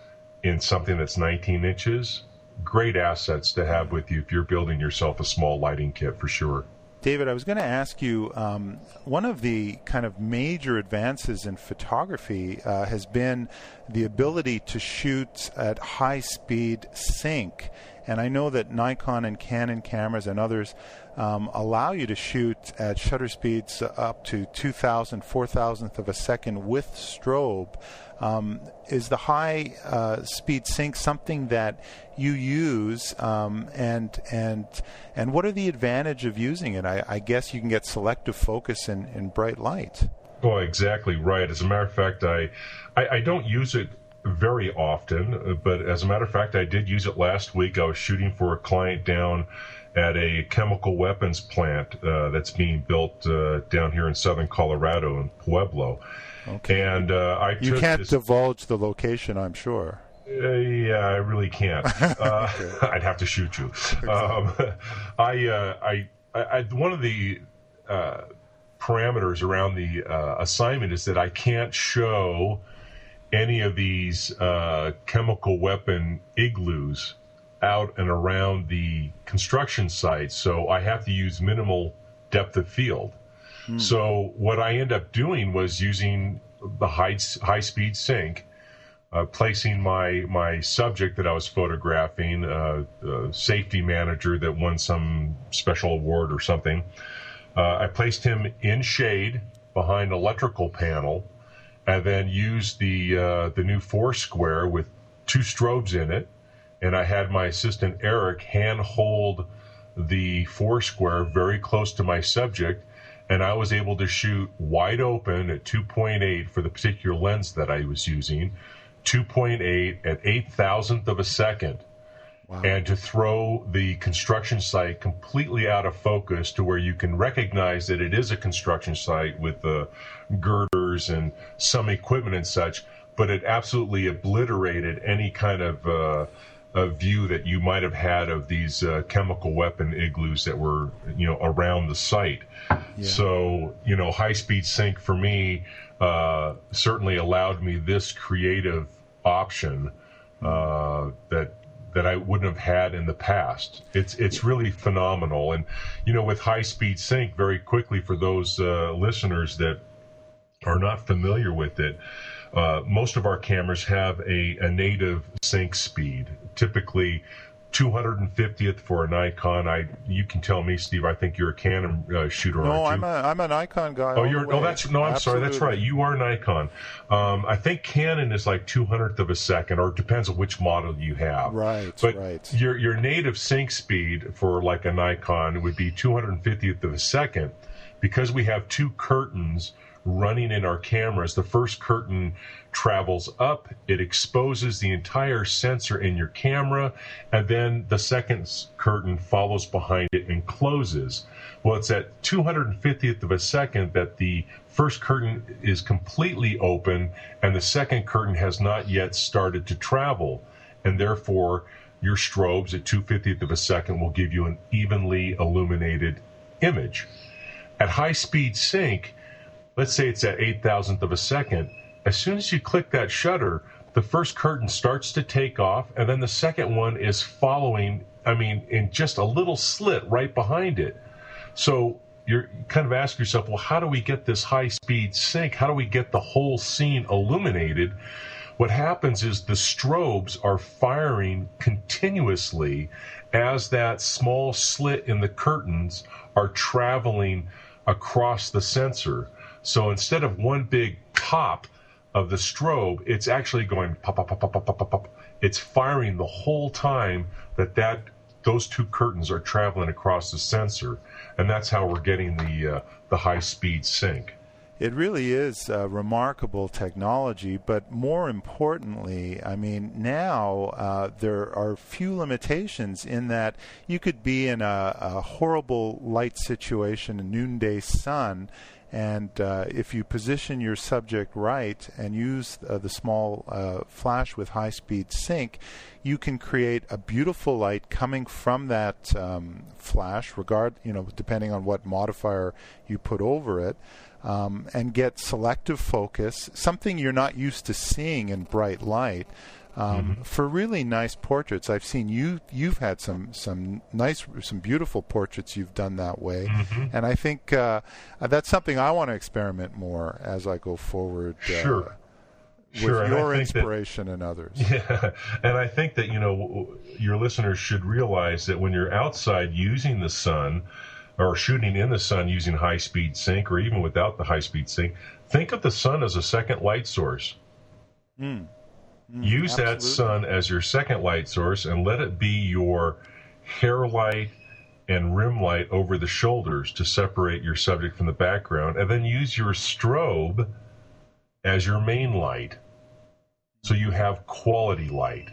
Speaker 6: in something that's 19 inches. Great assets to have with you if you're building yourself a small lighting kit for sure.
Speaker 5: David, I was going to ask you um, one of the kind of major advances in photography uh, has been the ability to shoot at high speed sync. And I know that Nikon and Canon cameras and others um, allow you to shoot at shutter speeds up to 2,000, 4,000th of a second with strobe. Um, is the high uh, speed sync something that you use, um, and and and what are the advantage of using it? I, I guess you can get selective focus in, in bright light.
Speaker 6: Oh, exactly right. As a matter of fact, I, I, I don't use it very often, but as a matter of fact, I did use it last week. I was shooting for a client down at a chemical weapons plant uh, that's being built uh, down here in southern Colorado in Pueblo. Okay. And uh, I
Speaker 5: you can't this... divulge the location, I'm sure.
Speaker 6: Uh, yeah, I really can't. Uh, I'd have to shoot you. Um, I, uh, I, I, one of the parameters around the assignment is that I can't show any of these chemical weapon igloos out and around the construction site, so I have to use minimal depth of field. Hmm. So what I end up doing was using the high high speed sync, uh, placing my my subject that I was photographing, uh, safety manager that won some special award or something. Uh, I placed him in shade behind electrical panel, and then used the uh, the new Foursquare with two strobes in it and I had my assistant Eric hand hold the Foursquare very close to my subject, and I was able to shoot wide open at 2.8 for the particular lens that I was using, 2.8 at eight thousandth of a second. Wow. And to throw the construction site completely out of focus to where you can recognize that it is a construction site with the girders and some equipment and such, but it absolutely obliterated any kind of uh, a view that you might have had of these uh, chemical weapon igloos that were, you know, around the site. Yeah. So, you know, high speed sync for me uh, certainly allowed me this creative option uh, that that I wouldn't have had in the past. It's it's really phenomenal, and you know, with high speed sync, very quickly for those uh, listeners that are not familiar with it. Uh, most of our cameras have a, a native sync speed, typically 250th for a Nikon. I you can tell me, Steve. I think you're a Canon uh, shooter.
Speaker 5: No,
Speaker 6: I'm
Speaker 5: a I'm a Nikon guy.
Speaker 6: Oh, you're. Oh, that's no. I'm Absolutely. sorry. That's right. You are Nikon. Um, I think Canon is like 200th of a second, or it depends on which model you have.
Speaker 5: Right.
Speaker 6: But
Speaker 5: right.
Speaker 6: your your native sync speed for like a Nikon would be 250th of a second, because we have two curtains running in our cameras. The first curtain travels up, it exposes the entire sensor in your camera, and then the second curtain follows behind it and closes. Well, it's at 250th of a second that the first curtain is completely open and the second curtain has not yet started to travel, and therefore your strobes at 250th of a second will give you an evenly illuminated image. At high speed sync, let's say it's at eight thousandth of a second, as soon as you click that shutter, the first curtain starts to take off, and then the second one is following, I mean, in just a little slit right behind it. So you're you kind of ask yourself, well, how do we get this high speed sync? How do we get the whole scene illuminated? What happens is the strobes are firing continuously as that small slit in the curtains are traveling across the sensor. So instead of one big pop of the strobe, it's actually going pop, pop, pop, pop, pop, pop, pop. It's firing the whole time that that those two curtains are traveling across the sensor, and that's how we're getting the uh, the high speed sync.
Speaker 5: It really is uh, remarkable technology, but more importantly, I mean, now uh, there are few limitations in that you could be in a, a horrible light situation, a noonday sun, and uh, if you position your subject right and use uh, the small uh, flash with high speed sync, you can create a beautiful light coming from that um, flash, regard you know depending on what modifier you put over it. Um, and get selective focus, something you're not used to seeing in bright light um, mm-hmm. for really nice portraits. I've seen you you've had some some nice some beautiful portraits you've done that way,
Speaker 6: mm-hmm.
Speaker 5: and I think uh, that's something I want to experiment more as I go forward.
Speaker 6: Uh, sure.
Speaker 5: With
Speaker 6: sure,
Speaker 5: your inspiration
Speaker 6: that,
Speaker 5: and others.
Speaker 6: Yeah, and I think that you know your listeners should realize that when you're outside using the sun, or shooting in the sun using high speed sync, or even without the high speed sync, think of the sun as a second light source.
Speaker 5: Mm.
Speaker 6: Mm, Use absolutely. that sun as your second light source and let it be your hair light and rim light over the shoulders to separate your subject from the background. And then use your strobe as your main light. So you have quality light.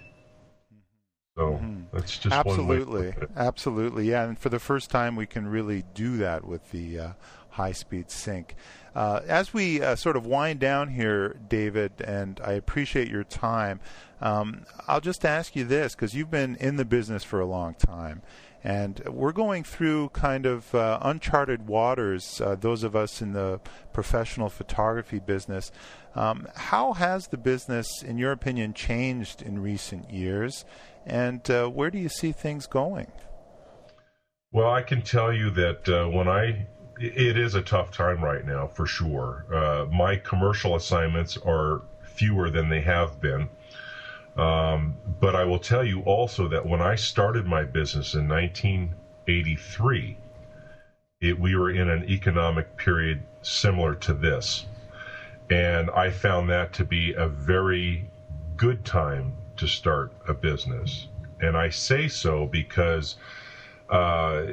Speaker 6: So mm-hmm. that's just
Speaker 5: absolutely, absolutely, yeah. And for the first time, we can really do that with the uh, high-speed sync. Uh, as we uh, sort of wind down here, David, and I appreciate your time, um, I'll just ask you this because you've been in the business for a long time. And we're going through kind of uh, uncharted waters, uh, those of us in the professional photography business. Um, how has the business, in your opinion, changed in recent years? And uh, where do you see things going?
Speaker 6: Well, I can tell you that uh, when I it is a tough time right now for sure. Uh, my commercial assignments are fewer than they have been. Um, but I will tell you also that when I started my business in 1983, it, we were in an economic period similar to this. And I found that to be a very good time to start a business. And I say so because, uh,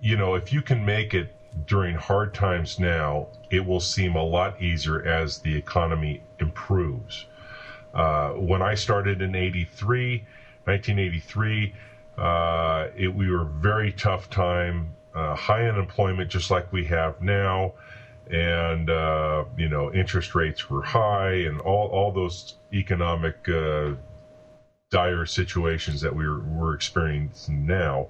Speaker 6: you know, if you can make it during hard times now, it will seem a lot easier as the economy improves. Uh, when I started in 83, 1983, uh, it, we were very tough time, uh, high unemployment just like we have now, and uh, you know interest rates were high, and all all those economic uh, dire situations that we we're, we're experiencing now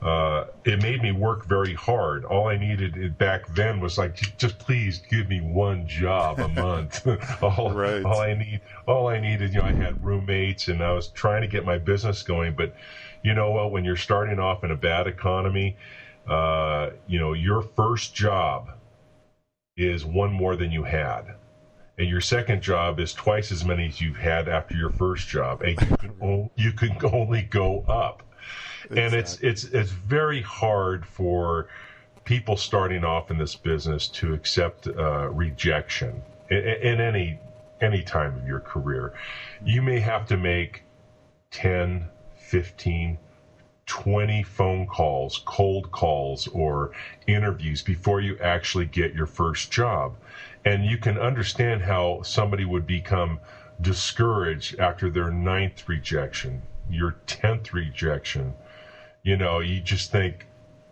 Speaker 6: uh, it made me work very hard. All I needed back then was like, just please give me one job a month. all, right. all I need, all I needed, you know, I had roommates and I was trying to get my business going. But you know what? When you're starting off in a bad economy, uh, you know, your first job is one more than you had. And your second job is twice as many as you've had after your first job, and you can, o- you can only go up exactly. and it's it's it's very hard for people starting off in this business to accept uh, rejection in, in, any any time of your career. You may have to make 10, 15, 20 phone calls, cold calls, or interviews before you actually get your first job. And you can understand how somebody would become discouraged after their ninth rejection, your tenth rejection, you know, you just think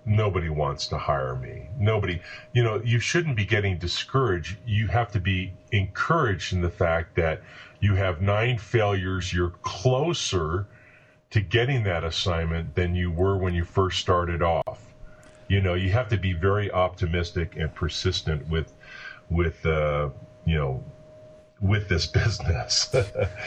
Speaker 6: nobody wants to hire me. Nobody, you know, you shouldn't be getting discouraged. You have to be encouraged in the fact that you have nine failures. You're closer to getting that assignment than you were when you first started off. You know, you have to be very optimistic and persistent with, with, uh, you know, with this business.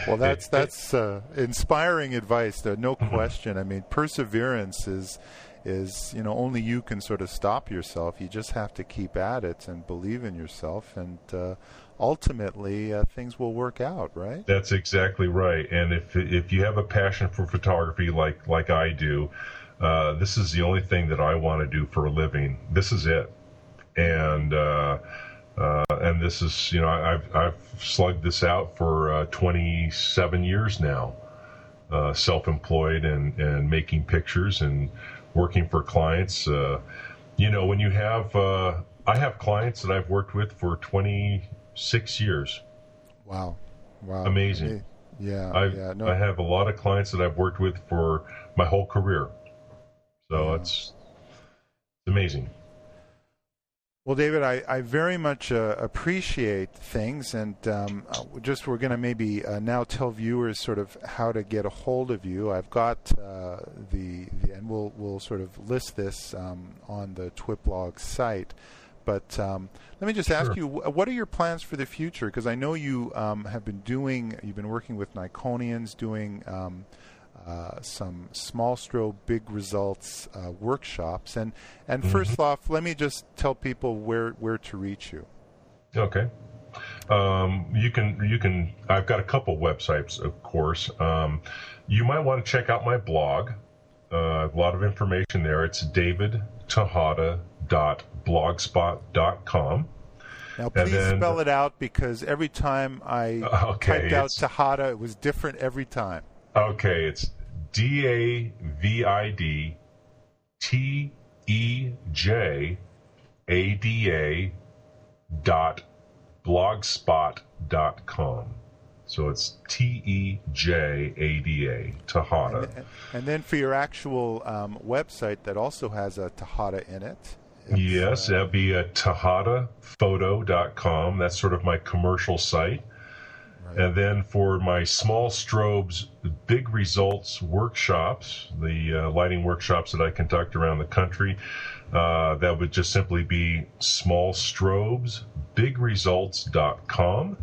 Speaker 5: well, that's that's uh, inspiring advice. Though, no mm-hmm. question. I mean, perseverance is is you know only you can sort of stop yourself. You just have to keep at it and believe in yourself, and uh, ultimately uh, things will work out. Right?
Speaker 6: That's exactly right. And if if you have a passion for photography like like I do, uh, this is the only thing that I want to do for a living. This is it, and uh, and this is, you know, I've, I've slugged this out for uh, 27 years now, uh, self-employed and, and making pictures and working for clients. Uh, you know, when you have, uh, I have clients that I've worked with for 26 years.
Speaker 5: Wow. Wow.
Speaker 6: Amazing.
Speaker 5: Yeah.
Speaker 6: I've,
Speaker 5: yeah. No.
Speaker 6: I have a lot of clients that I've worked with for my whole career. So it's, it's amazing.
Speaker 5: Well, David, I, I very much uh, appreciate things, and um, uh, just we're going to maybe uh, now tell viewers sort of how to get a hold of you. I've got uh, the, the, and we'll we'll sort of list this um, on the TWIPlog site. But um, let me just ask you, what are your plans for the future? Because I know you um, have been doing, you've been working with Nikonians, doing um, uh, some small strobe big results uh, workshops. And and first off, let me just tell people where where to reach you.
Speaker 6: Okay. Um, you can you can. I've got a couple websites, of course. Um, you might want to check out my blog. Uh, a lot of information there. It's david davidtejada.blogspot.com.
Speaker 5: Now, please
Speaker 6: then-
Speaker 5: spell it out because every time I
Speaker 6: Okay,
Speaker 5: typed out Tejada, it was different every time.
Speaker 6: Okay, it's D A V I D T E J A D A dot blogspot dot com. So it's T E J A D A Tejada.
Speaker 5: And, and then for your actual um, website that also has a Tejada in it.
Speaker 6: Yes,
Speaker 5: uh,
Speaker 6: that'd be at tejadaphoto.com. That's sort of my commercial site. And then for my small strobes big results workshops, the uh, lighting workshops that I conduct around the country, uh, that would just simply be small strobes, smallstrobesbigresults.com.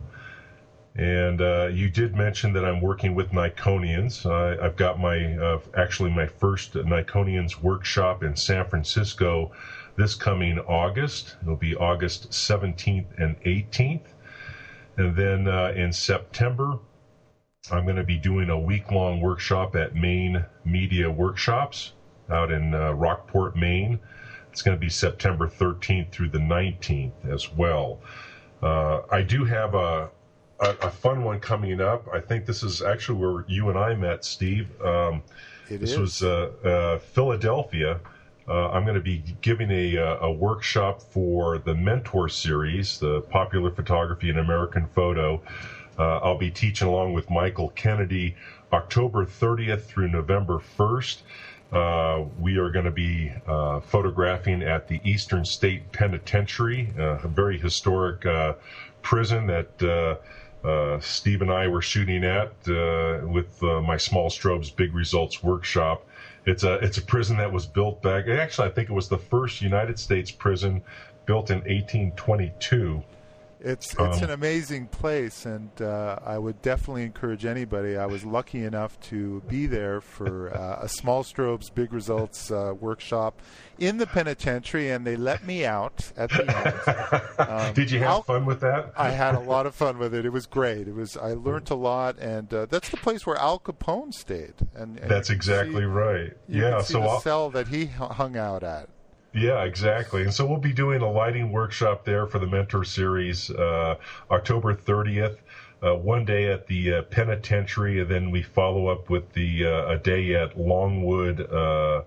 Speaker 6: And uh, you did mention that I'm working with Nikonians. I, I've got my uh, actually my first Nikonians workshop in San Francisco this coming August. It'll be August 17th and 18th. And then uh, in September, I'm going to be doing a week long workshop at Maine Media Workshops out in uh, Rockport, Maine. It's going to be September 13th through the 19th as well. Uh, I do have a, a, a fun one coming up. I think this is actually where you and I met, Steve. Um, this
Speaker 5: is.
Speaker 6: was uh, uh, Philadelphia. Uh, I'm going to be giving a, uh, a workshop for the Mentor series, the popular photography in American photo. Uh, I'll be teaching along with Michael Kennedy October 30th through November 1st. Uh, we are going to be uh, photographing at the Eastern State Penitentiary, uh, a very historic uh, prison that Steve and I were shooting at with my Small Strobes Big Results workshop. It's a it's a prison that was built back. Actually, I think it was the first United States prison built in 1822.
Speaker 5: It's it's
Speaker 6: Um,
Speaker 5: an amazing place, and uh, I would definitely encourage anybody. I was lucky enough to be there for uh, a small strobes big results uh, workshop in the penitentiary, and they let me out at the end. Um,
Speaker 6: Did you have fun with that?
Speaker 5: I had a lot of fun with it. It was great. It was I learned a lot, and uh, that's the place where Al Capone stayed. And, and
Speaker 6: That's exactly
Speaker 5: see-
Speaker 6: right. Yeah, so
Speaker 5: the
Speaker 6: I'll,
Speaker 5: cell that he hung out at.
Speaker 6: Yeah, exactly. And so we'll be doing a lighting workshop there for the Mentor Series uh, October 30th. Uh, one day at the uh, penitentiary, and then we follow up with the uh, a day at Longwood uh,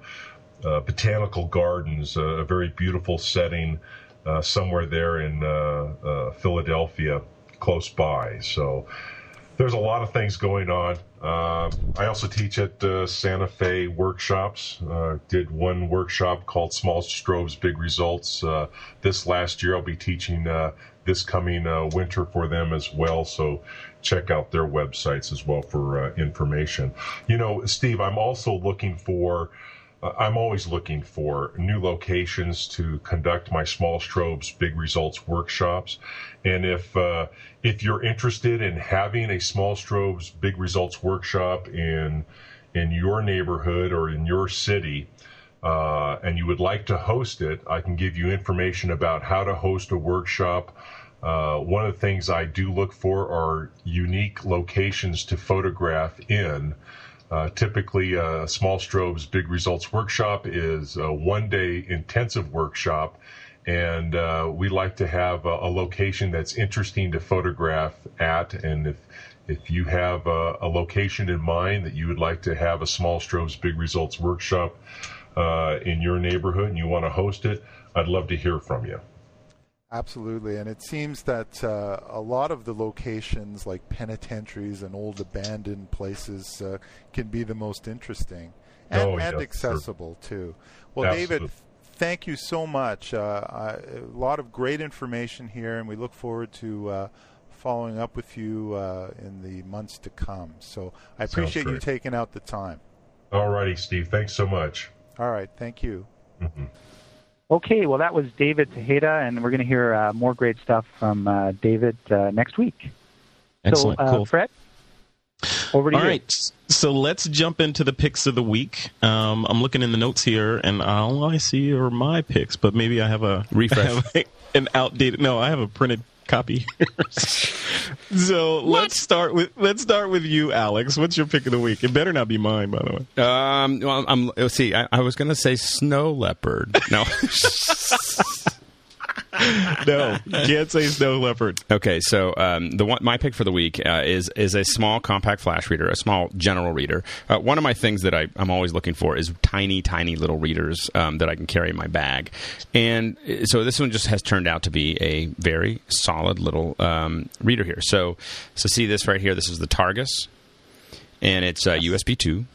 Speaker 6: uh, Botanical Gardens, a very beautiful setting somewhere there in Philadelphia, close by. So there's a lot of things going on. Uh, I also teach at uh, Santa Fe workshops. Uh, did one workshop called Small Strobes Big Results uh, this last year. I'll be teaching uh, this coming uh, winter for them as well. So check out their websites as well for information. You know, Steve, I'm also looking for. I'm always looking for new locations to conduct my small strobes big results workshops. And if uh, if you're interested in having a small strobes big results workshop in in your neighborhood or in your city, uh, and you would like to host it, I can give you information about how to host a workshop. Uh, one of the things I do look for are unique locations to photograph in. Uh, typically, uh, Small Strobes Big Results Workshop is a one day intensive workshop, and uh, we like to have a, a, location that's interesting to photograph at. And if if you have a, a, location in mind that you would like to have a small strobes big results workshop uh, in your neighborhood and you want to host it, I'd love to hear from you.
Speaker 5: Absolutely, and it seems that uh, a lot of the locations, like penitentiaries and old abandoned places, uh, can be the most interesting and,
Speaker 6: oh,
Speaker 5: and
Speaker 6: yes,
Speaker 5: accessible
Speaker 6: sure.
Speaker 5: too. Well,
Speaker 6: Absolutely.
Speaker 5: David, thank you so much. Uh, I, a lot of great information here, and we look forward to uh, following up with you uh, in the months to come. So I appreciate you taking out the time.
Speaker 6: All righty, Steve. Thanks so much.
Speaker 5: All right, thank you.
Speaker 6: Mm-hmm.
Speaker 4: Okay, well, that was David Tejada, and we're going to hear uh, more great stuff from uh, David uh, next week.
Speaker 2: Excellent.
Speaker 4: So, uh,
Speaker 2: cool.
Speaker 4: Fred, over to
Speaker 2: All
Speaker 4: you.
Speaker 2: right, so let's jump into the picks of the week. Um, I'm looking in the notes here, and all I see are my picks, but maybe I have a
Speaker 1: Refresh.
Speaker 2: I have an outdated. No, I have a printed copy. so let's start with let's start with you, Alex. What's your pick of the week? It better not be mine, by the way.
Speaker 1: Um, well, I'm, let's see. I, I was going to say snow leopard. No.
Speaker 2: no, can't say snow leopard.
Speaker 1: Okay, so um, the one my pick for the week uh, is is a small compact flash reader, a small general reader. Uh, one of my things that I, I'm always looking for is tiny, tiny little readers um, that I can carry in my bag, and so this one just has turned out to be a very solid little um, reader here. So, so see this right here. This is the Targus, and it's uh, USB two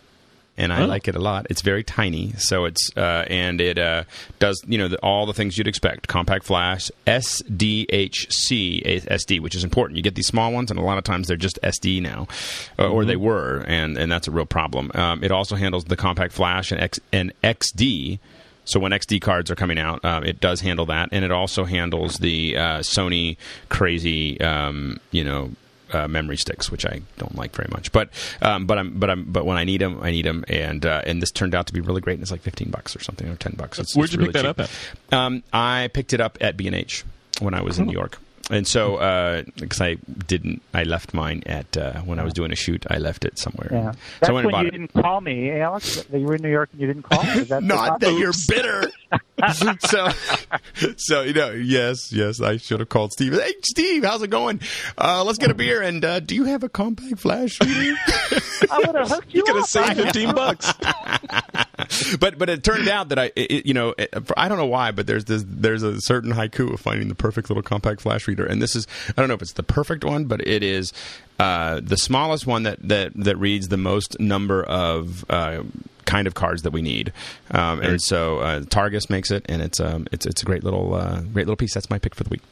Speaker 1: and I
Speaker 2: Oh.
Speaker 1: like it a lot. It's very tiny, so it's uh, and it uh, does you know the, all the things you'd expect: compact flash, SDHC SD, which is important. You get these small ones, and a lot of times they're just SD now, uh, or they were, and and that's a real problem. Um, it also handles the compact flash and X, and XD. So when XD cards are coming out, um, it does handle that, and it also handles the uh, Sony crazy, um, you know, uh, memory sticks, which I don't like very much. But um, but I'm but I'm but when I need them, I need them, and uh, and this turned out to be really great. And it's like fifteen bucks or something, or ten bucks. It's,
Speaker 2: Where'd
Speaker 1: it's
Speaker 2: you
Speaker 1: really
Speaker 2: pick that
Speaker 1: cheap.
Speaker 2: up at?
Speaker 1: Um, I picked it up at B and H when I was in New York. And so, because I didn't, I left mine at uh, when I was doing a shoot. I left it somewhere.
Speaker 4: Yeah.
Speaker 1: So
Speaker 4: That's
Speaker 1: I went
Speaker 4: when you
Speaker 1: it.
Speaker 4: didn't call me, Alex. You were in New York and you didn't call me. Is that
Speaker 1: Not that you're bitter. so, so you know, yes, yes, I should have called Steve. Hey, Steve, how's it going? Uh, let's get a beer. And uh, do you have a compact flash reader?
Speaker 4: I would have hooked you, up.
Speaker 2: You could have saved fifteen bucks.
Speaker 1: but but it turned out that I, it, you know, it, I don't know why, but there's this, there's a certain haiku of finding the perfect little compact flash reader, and this is I don't know if it's the perfect one, but it is uh, the smallest one that that that reads the most number of. Uh, kind of cards that we need, um, and so uh, Targus makes it, and it's um, it's it's a great little uh, great little piece. That's my pick for the week.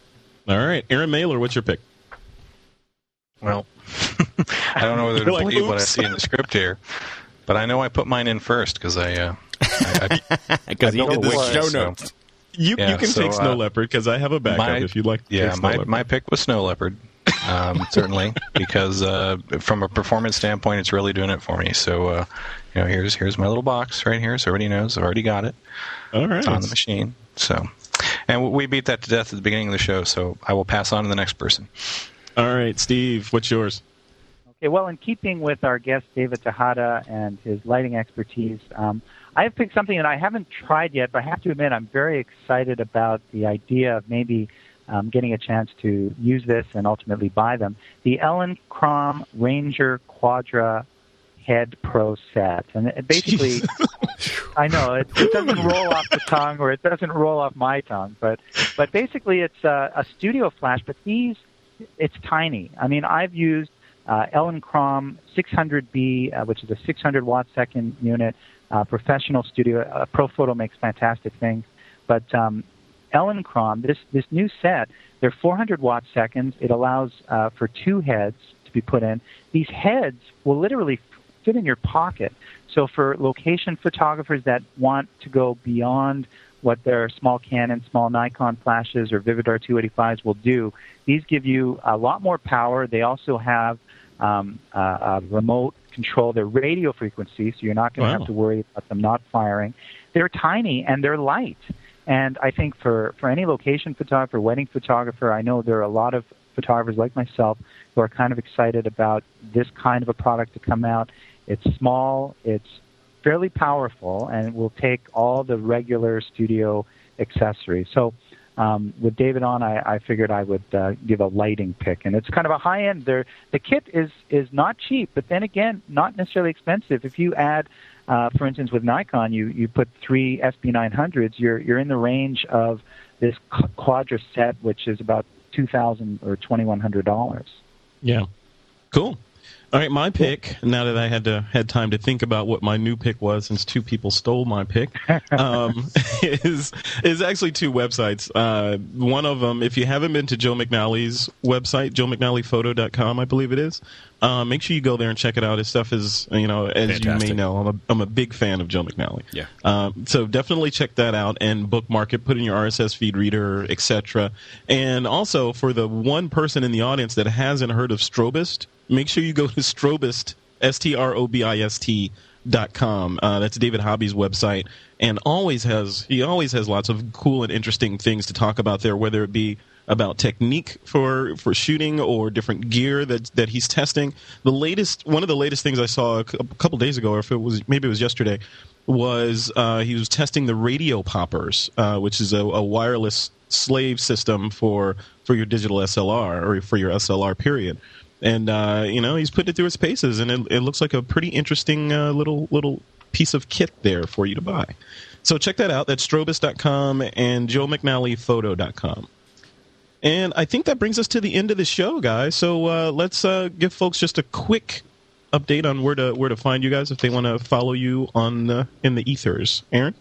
Speaker 2: All right, Aaron Mahler, what's your pick?
Speaker 3: Well, I don't know whether to
Speaker 2: You're like,
Speaker 3: believe what I see in the script here, but I know I put mine in first because I, uh, I, I
Speaker 1: Because he did the show
Speaker 3: list, so-
Speaker 1: notes.
Speaker 2: You
Speaker 3: Yeah,
Speaker 2: you can
Speaker 3: so,
Speaker 2: take Snow
Speaker 3: uh,
Speaker 2: Leopard because I have a backup
Speaker 3: my-
Speaker 2: if you'd like. To
Speaker 3: yeah,
Speaker 2: take Snow
Speaker 3: my
Speaker 2: Leopard.
Speaker 3: my pick was Snow Leopard, um, certainly because uh, from a performance standpoint, it's really doing it for me. So, uh, you know, here's here's my little box right here. So everybody knows I've already got it
Speaker 2: All right.
Speaker 3: on the machine. So, and we beat that to death at the beginning of the show. So I will pass on to the next person.
Speaker 2: All right, Steve, what's yours?
Speaker 4: Okay, well, in keeping with our guest David Tejada and his lighting expertise, um, I have picked something that I haven't tried yet, but I have to admit I'm very excited about the idea of maybe um, getting a chance to use this and ultimately buy them. The Ellen Crom Ranger Quadra Head Pro set, and it basically, I know it, it doesn't roll off the tongue or it doesn't roll off my tongue, but but basically it's a, a studio flash. But these, it's tiny. I mean, I've used uh, Elinchrom 600B, uh, which is a 600 watt second unit, uh, professional studio. Uh, Profoto makes fantastic things, but um, Elinchrom, this this new set, they're 400 watt seconds. It allows uh, for two heads to be put in. These heads will literally fit in your pocket. So for location photographers that want to go beyond what their small Canon, small Nikon flashes or Vivitar 285s will do, these give you a lot more power. They also have um, uh, uh, remote control their radio frequency, so you're not going to
Speaker 2: Wow.
Speaker 4: have to worry about them not firing. They're tiny and they're light. And I think for, for any location photographer, wedding photographer, I know there are a lot of photographers like myself who are kind of excited about this kind of a product to come out. It's small, it's fairly powerful, and it will take all the regular studio accessories. So um, with David on, I, I figured I would uh, give a lighting pick, and it's kind of a high end. There, the kit is is not cheap, but then again, not necessarily expensive. If you add, uh, for instance, with Nikon, you you put three SB900s, you're you're in the range of this Quadra set, which is about two thousand or twenty one hundred dollars.
Speaker 2: Yeah, cool. All right, my pick. Now that I had to had time to think about what my new pick was, since two people stole my pick, um, is is actually two websites. Uh, one of them, if you haven't been to Joe McNally's website, joemcnallyphoto.com, I believe it is. Uh, make sure you go there and check it out. His stuff is, you know, as
Speaker 1: Fantastic.
Speaker 2: you may know, I'm a, I'm a big fan of Joe McNally.
Speaker 1: Yeah.
Speaker 2: Um, so definitely check that out and bookmark it, put in your RSS feed reader, etc. And also for the one person in the audience that hasn't heard of Strobist, make sure you go to Strobist, S T R O B I S T dot com. Uh, that's David Hobby's website, and always has he always has lots of cool and interesting things to talk about there, whether it be about technique for for shooting or different gear that that he's testing. The latest one of the latest things I saw a couple days ago, or if it was maybe it was yesterday, was uh, he was testing the radio poppers, uh, which is a, a wireless slave system for for your digital SLR or for your SLR period. And uh, you know he's putting it through its paces, and it, it looks like a pretty interesting uh, little little piece of kit there for you to buy. So check that out. That's strobus.com and joemcnallyphoto.com. And I think that brings us to the end of the show, guys. So uh, let's uh, give folks just a quick update on where to where to find you guys if they want to follow you on the, in the ethers. Aaron,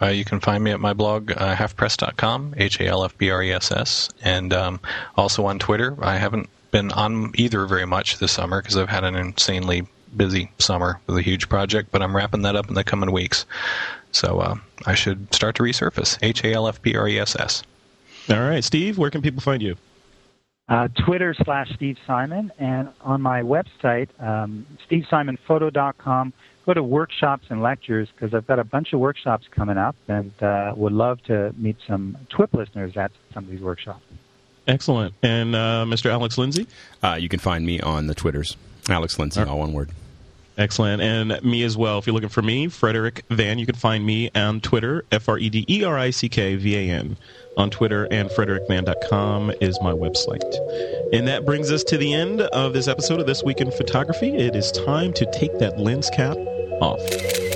Speaker 3: Uh, you can find me at my blog, uh, halfpress.com, H A L F P R E S S, and um, also on Twitter. I haven't been on either very much this summer because I've had an insanely busy summer with a huge project, but I'm wrapping that up in the coming weeks. So uh, I should start to resurface. H A L F P R E S S.
Speaker 2: all right, Steve, where can people find you?
Speaker 4: Uh, Twitter slash Steve Simon, and on my website, um, stevesimonphoto.com. Go to workshops and lectures because I've got a bunch of workshops coming up, and uh, would love to meet some TWIP listeners at some of these workshops.
Speaker 2: Excellent. And uh, Mr. Alex Lindsay?
Speaker 1: Uh, you can find me on the Twitters. Alex Lindsay, all one word.
Speaker 2: Excellent. And me as well. If you're looking for me, Frederick Van, you can find me on Twitter, F R E D E R I C K V A N, on Twitter, and frederickvan.com is my website. And that brings us to the end of this episode of This Week in Photography. It is time to take that lens cap off.